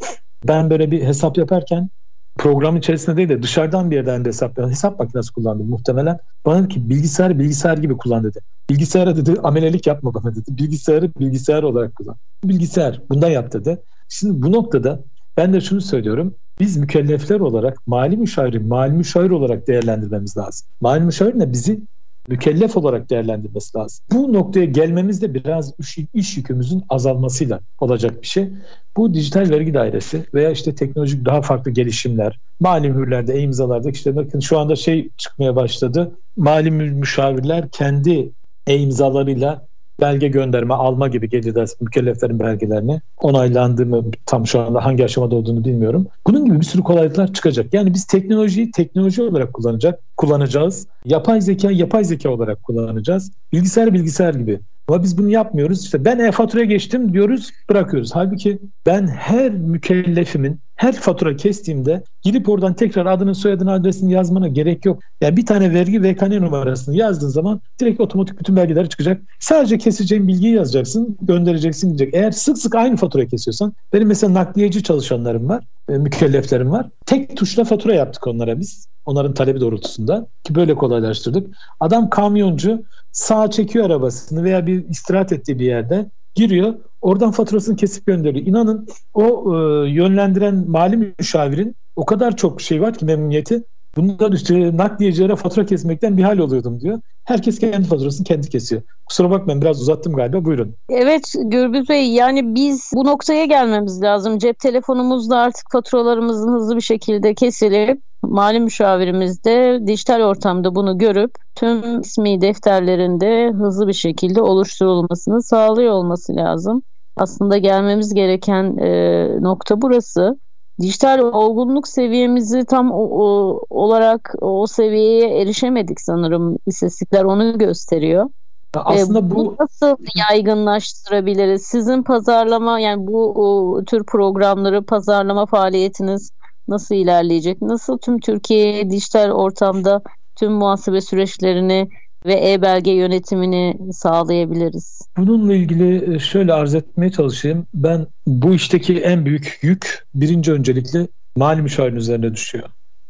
Ben böyle bir hesap yaparken program içerisinde değil de dışarıdan bir yerden de hesap hesap makinesi kullandım muhtemelen. Bana dedi ki bilgisayarı bilgisayar gibi kullan dedi. Bilgisayara dedi amelelik yapma bana dedi. Bilgisayarı bilgisayar olarak kullan. Bilgisayar bundan yap dedi. Şimdi bu noktada ben de şunu söylüyorum. Biz mükellefler olarak mali müşaviri mali müşavir olarak değerlendirmemiz lazım. Mali müşavir ne? Bizi mükellef olarak değerlendirmesi lazım. Bu noktaya gelmemiz de biraz iş, yükümüzün azalmasıyla olacak bir şey. Bu dijital vergi dairesi veya işte teknolojik daha farklı gelişimler, mali mühürlerde, e-imzalarda işte bakın şu anda şey çıkmaya başladı. Mali müşavirler kendi e-imzalarıyla belge gönderme, alma gibi gelir mükelleflerin belgelerini onaylandı mı tam şu anda hangi aşamada olduğunu bilmiyorum. Bunun gibi bir sürü kolaylıklar çıkacak. Yani biz teknolojiyi teknoloji olarak kullanacak, kullanacağız. Yapay zeka yapay zeka olarak kullanacağız. Bilgisayar bilgisayar gibi. Ama biz bunu yapmıyoruz. İşte ben e-faturaya geçtim diyoruz, bırakıyoruz. Halbuki ben her mükellefimin her fatura kestiğimde gidip oradan tekrar adını, soyadını, adresini yazmana gerek yok. Yani bir tane vergi VKN numarasını yazdığın zaman direkt otomatik bütün belgeler çıkacak. Sadece keseceğin bilgiyi yazacaksın, göndereceksin diyecek. Eğer sık sık aynı fatura kesiyorsan, benim mesela nakliyeci çalışanlarım var, e, mükelleflerim var. Tek tuşla fatura yaptık onlara biz. Onların talebi doğrultusunda ki böyle kolaylaştırdık. Adam kamyoncu sağa çekiyor arabasını veya bir istirahat ettiği bir yerde giriyor. Oradan faturasını kesip gönderiyor. İnanın o e, yönlendiren mali müşavirin o kadar çok şey var ki memnuniyeti. Bunlar işte nakliyecilere fatura kesmekten bir hal oluyordum diyor. Herkes kendi faturasını kendi kesiyor. Kusura bakmayın biraz uzattım galiba buyurun. Evet Gürbüz Bey yani biz bu noktaya gelmemiz lazım. Cep telefonumuzda artık faturalarımızın hızlı bir şekilde kesilip mali müşavirimiz de dijital ortamda bunu görüp tüm ismi defterlerinde hızlı bir şekilde oluşturulmasını sağlıyor olması lazım. Aslında gelmemiz gereken e, nokta burası. Dijital olgunluk seviyemizi tam o, o, olarak o seviyeye erişemedik sanırım. İstatistikler onu gösteriyor. Aslında e, bu... bu nasıl yaygınlaştırabiliriz? Sizin pazarlama yani bu o, tür programları pazarlama faaliyetiniz nasıl ilerleyecek? Nasıl tüm Türkiye dijital ortamda tüm muhasebe süreçlerini ve e-belge yönetimini sağlayabiliriz? Bununla ilgili e, şöyle arz etmeye çalışayım. Ben bu işteki en büyük yük birinci öncelikli mali müşavirin üzerine düşüyor.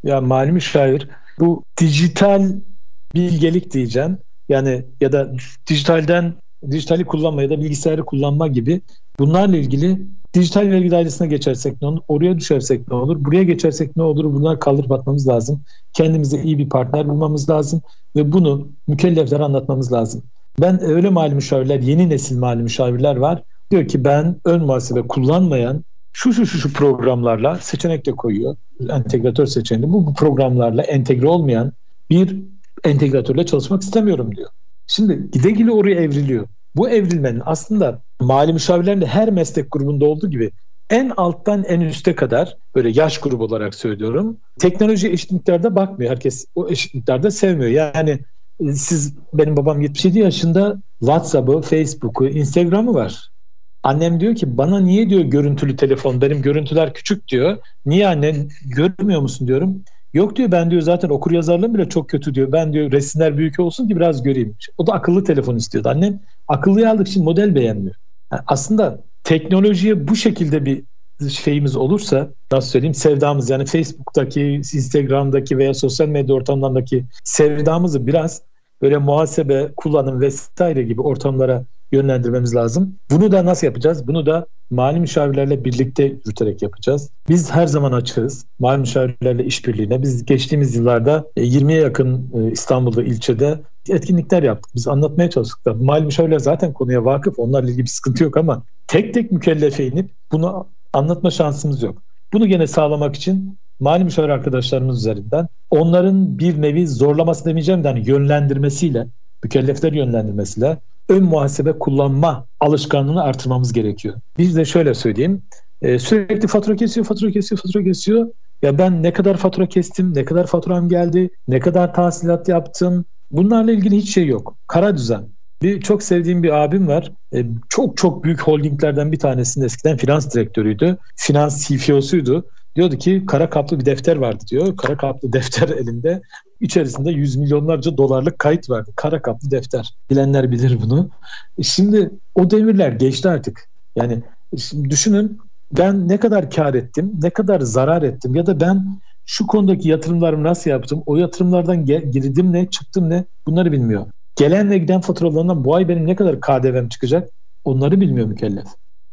Ya yani mali müşavir bu dijital bilgelik diyeceğim. Yani ya da dijitalden dijitali kullanma ya da bilgisayarı kullanma gibi bunlarla ilgili dijital vergi dairesine geçersek ne olur, oraya düşersek ne olur, buraya geçersek ne olur bunlar kaldırıp atmamız lazım. Kendimize iyi bir partner bulmamız lazım ve bunu mükelleflere anlatmamız lazım. Ben öyle mali müşavirler, yeni nesil mali müşavirler var. Diyor ki ben ön muhasebe kullanmayan şu şu şu şu programlarla seçenek de koyuyor. Entegratör seçeneği. Bu, bu programlarla entegre olmayan bir entegratörle çalışmak istemiyorum diyor. Şimdi gide gide oraya evriliyor. Bu evrilmenin aslında mali müşavirlerin de her meslek grubunda olduğu gibi en alttan en üste kadar böyle yaş grubu olarak söylüyorum. Teknoloji eşit bakmıyor. Herkes o eşit sevmiyor. Yani e, siz benim babam 77 yaşında WhatsApp'ı, Facebook'u, Instagram'ı var. Annem diyor ki bana niye diyor görüntülü telefon benim görüntüler küçük diyor. Niye anne görmüyor musun diyorum. Yok diyor ben diyor zaten okur yazarlığım bile çok kötü diyor. Ben diyor resimler büyük olsun ki biraz göreyim. O da akıllı telefon istiyordu. Annem akıllıyı aldık şimdi model beğenmiyor. Yani aslında teknolojiye bu şekilde bir şeyimiz olursa nasıl söyleyeyim sevdamız yani Facebook'taki, Instagram'daki veya sosyal medya ortamlarındaki sevdamızı biraz böyle muhasebe, kullanım vesaire gibi ortamlara yönlendirmemiz lazım. Bunu da nasıl yapacağız? Bunu da mali müşavirlerle birlikte yürüterek yapacağız. Biz her zaman açığız mali müşavirlerle işbirliğine. Biz geçtiğimiz yıllarda 20'ye yakın e, İstanbul'da ilçede etkinlikler yaptık. Biz anlatmaya çalıştık da mali müşavirler zaten konuya vakıf. Onlarla ilgili bir sıkıntı yok ama tek tek mükellefe inip bunu anlatma şansımız yok. Bunu gene sağlamak için mali müşavir arkadaşlarımız üzerinden onların bir nevi zorlaması demeyeceğim de hani yönlendirmesiyle, mükellefler yönlendirmesiyle ön muhasebe kullanma alışkanlığını artırmamız gerekiyor. Biz de şöyle söyleyeyim. E, sürekli fatura kesiyor, fatura kesiyor, fatura kesiyor. Ya ben ne kadar fatura kestim, ne kadar faturam geldi, ne kadar tahsilat yaptım. Bunlarla ilgili hiç şey yok. Kara düzen. Bir çok sevdiğim bir abim var. E, çok çok büyük holdinglerden bir tanesinin eskiden finans direktörüydü. Finans CFO'suydu. Diyordu ki kara kaplı bir defter vardı diyor. Kara kaplı defter elinde. İçerisinde yüz milyonlarca dolarlık kayıt vardı. Kara kaplı defter. Bilenler bilir bunu. E şimdi o devirler geçti artık. Yani şimdi düşünün ben ne kadar kar ettim, ne kadar zarar ettim ya da ben şu konudaki yatırımlarımı nasıl yaptım, o yatırımlardan girdim ne, çıktım ne bunları bilmiyor. Gelen ve giden faturalarından bu ay benim ne kadar KDV'm çıkacak onları bilmiyor mükellef.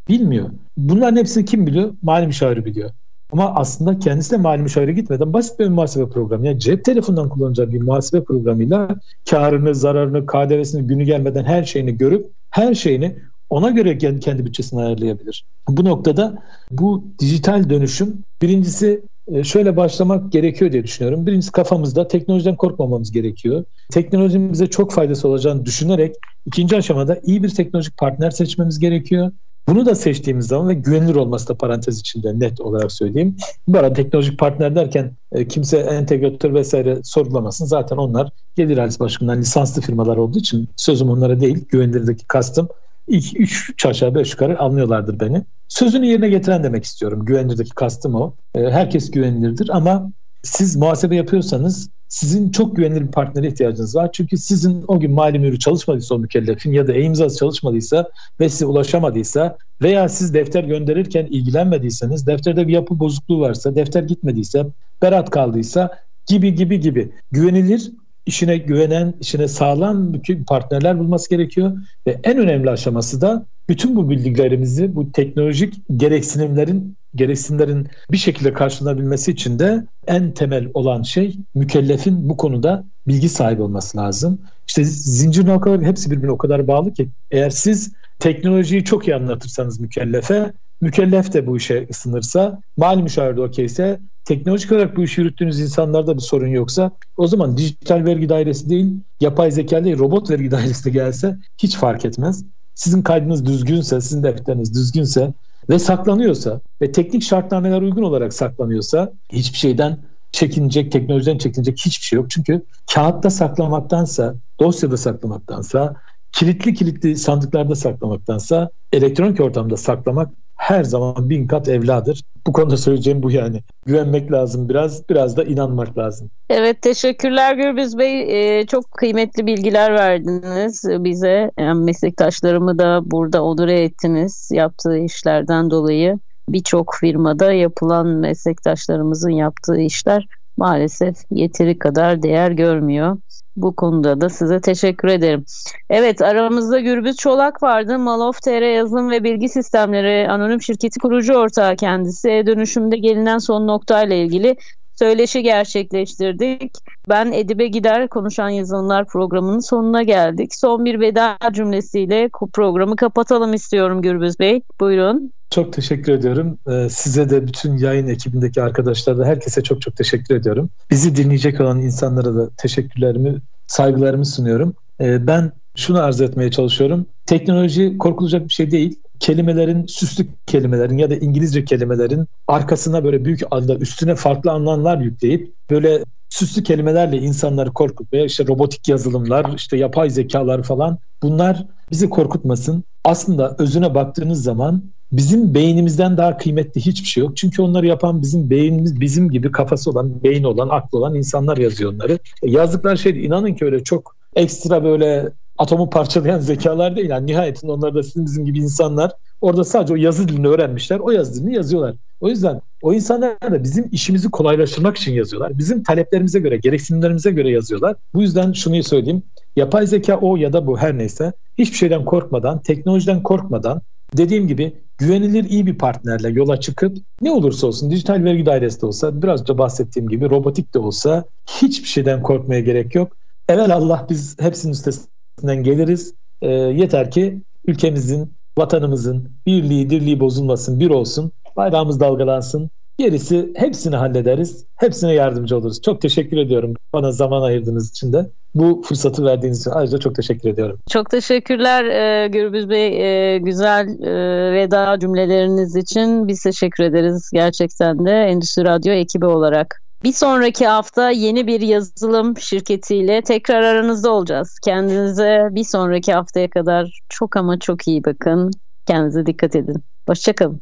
Bilmiyor. Bunların hepsini kim biliyor? Mali müşaviri biliyor. Ama aslında kendisi de mali müşavire gitmeden basit bir muhasebe programı. Yani cep telefonundan kullanacağı bir muhasebe programıyla karını, zararını, KDV'sini günü gelmeden her şeyini görüp her şeyini ona göre kendi, kendi bütçesini ayarlayabilir. Bu noktada bu dijital dönüşüm birincisi e, şöyle başlamak gerekiyor diye düşünüyorum. Birincisi kafamızda teknolojiden korkmamamız gerekiyor. Teknolojinin bize çok faydası olacağını düşünerek ikinci aşamada iyi bir teknolojik partner seçmemiz gerekiyor. Bunu da seçtiğimiz zaman ve güvenilir olması da parantez içinde net olarak söyleyeyim. Bu arada teknolojik partner derken e, kimse entegratör vesaire sorgulamasın. Zaten onlar gelir ailesi başkanından lisanslı firmalar olduğu için sözüm onlara değil. Güvenilirdeki kastım ilk üç aşağı beş yukarı anlıyorlardır beni. Sözünü yerine getiren demek istiyorum. Güvenilirdeki kastım o. E, herkes güvenilirdir ama siz muhasebe yapıyorsanız sizin çok güvenilir bir partnere ihtiyacınız var. Çünkü sizin o gün mali mürü çalışmadıysa o mükellefin ya da e-imzası çalışmadıysa ve size ulaşamadıysa veya siz defter gönderirken ilgilenmediyseniz, defterde bir yapı bozukluğu varsa, defter gitmediyse, berat kaldıysa gibi gibi gibi güvenilir işine güvenen, işine sağlam bütün partnerler bulması gerekiyor ve en önemli aşaması da bütün bu bilgilerimizi bu teknolojik gereksinimlerin gereksinimlerin bir şekilde karşılanabilmesi için de en temel olan şey mükellefin bu konuda bilgi sahibi olması lazım. İşte zincir noktaları hepsi birbirine o kadar bağlı ki eğer siz teknolojiyi çok iyi anlatırsanız mükellefe, mükellef de bu işe ısınırsa, mali müşavir okeyse, teknolojik olarak bu işi yürüttüğünüz insanlarda bir sorun yoksa o zaman dijital vergi dairesi değil, yapay zeka değil, robot vergi dairesi de gelse hiç fark etmez. Sizin kaydınız düzgünse, sizin defteriniz düzgünse ve saklanıyorsa ve teknik şartnameler uygun olarak saklanıyorsa hiçbir şeyden çekinecek, teknolojiden çekinecek hiçbir şey yok. Çünkü kağıtta saklamaktansa, dosyada saklamaktansa, kilitli kilitli sandıklarda saklamaktansa elektronik ortamda saklamak her zaman bin kat evladır. Bu konuda söyleyeceğim bu yani. Güvenmek lazım biraz, biraz da inanmak lazım. Evet teşekkürler Gürbüz Bey. Ee, çok kıymetli bilgiler verdiniz bize. Yani meslektaşlarımı da burada onure ettiniz yaptığı işlerden dolayı. Birçok firmada yapılan meslektaşlarımızın yaptığı işler maalesef yeteri kadar değer görmüyor. Bu konuda da size teşekkür ederim. Evet aramızda Gürbüz Çolak vardı. Malof TR Yazılım ve Bilgi Sistemleri Anonim Şirketi kurucu ortağı kendisi. E-dönüşümde gelinen son noktayla ilgili söyleşi gerçekleştirdik. Ben Edibe Gider Konuşan Yazılımlar programının sonuna geldik. Son bir veda cümlesiyle programı kapatalım istiyorum Gürbüz Bey. Buyurun. Çok teşekkür ediyorum. Ee, size de bütün yayın ekibindeki arkadaşlara da herkese çok çok teşekkür ediyorum. Bizi dinleyecek olan insanlara da teşekkürlerimi, saygılarımı sunuyorum. Ee, ben şunu arz etmeye çalışıyorum. Teknoloji korkulacak bir şey değil. Kelimelerin, süslü kelimelerin ya da İngilizce kelimelerin arkasına böyle büyük adlar, üstüne farklı anlamlar yükleyip böyle süslü kelimelerle insanları korkutmaya işte robotik yazılımlar, işte yapay zekalar falan bunlar bizi korkutmasın. Aslında özüne baktığınız zaman bizim beynimizden daha kıymetli hiçbir şey yok. Çünkü onları yapan bizim beynimiz, bizim gibi kafası olan, beyin olan, aklı olan insanlar yazıyor onları. E, yazdıkları şey inanın ki öyle çok ekstra böyle atomu parçalayan zekalar değil. Yani nihayetinde onlar da sizin bizim gibi insanlar. Orada sadece o yazı dilini öğrenmişler. O yazı dilini yazıyorlar. O yüzden o insanlar da bizim işimizi kolaylaştırmak için yazıyorlar. Bizim taleplerimize göre, gereksinimlerimize göre yazıyorlar. Bu yüzden şunu söyleyeyim. Yapay zeka o ya da bu her neyse hiçbir şeyden korkmadan, teknolojiden korkmadan dediğim gibi güvenilir iyi bir partnerle yola çıkıp ne olursa olsun dijital vergi dairesi de olsa biraz da bahsettiğim gibi robotik de olsa hiçbir şeyden korkmaya gerek yok. Evvel Allah biz hepsinin üstesinden geliriz. E, yeter ki ülkemizin, vatanımızın birliği, dirliği bozulmasın, bir olsun. Bayrağımız dalgalansın. Gerisi hepsini hallederiz. Hepsine yardımcı oluruz. Çok teşekkür ediyorum bana zaman ayırdığınız için de. Bu fırsatı verdiğiniz için ayrıca çok teşekkür ediyorum. Çok teşekkürler e, Gürbüz Bey. E, güzel e, veda cümleleriniz için biz teşekkür ederiz gerçekten de Endüstri Radyo ekibi olarak. Bir sonraki hafta yeni bir yazılım şirketiyle tekrar aranızda olacağız. Kendinize bir sonraki haftaya kadar çok ama çok iyi bakın. Kendinize dikkat edin. Hoşçakalın.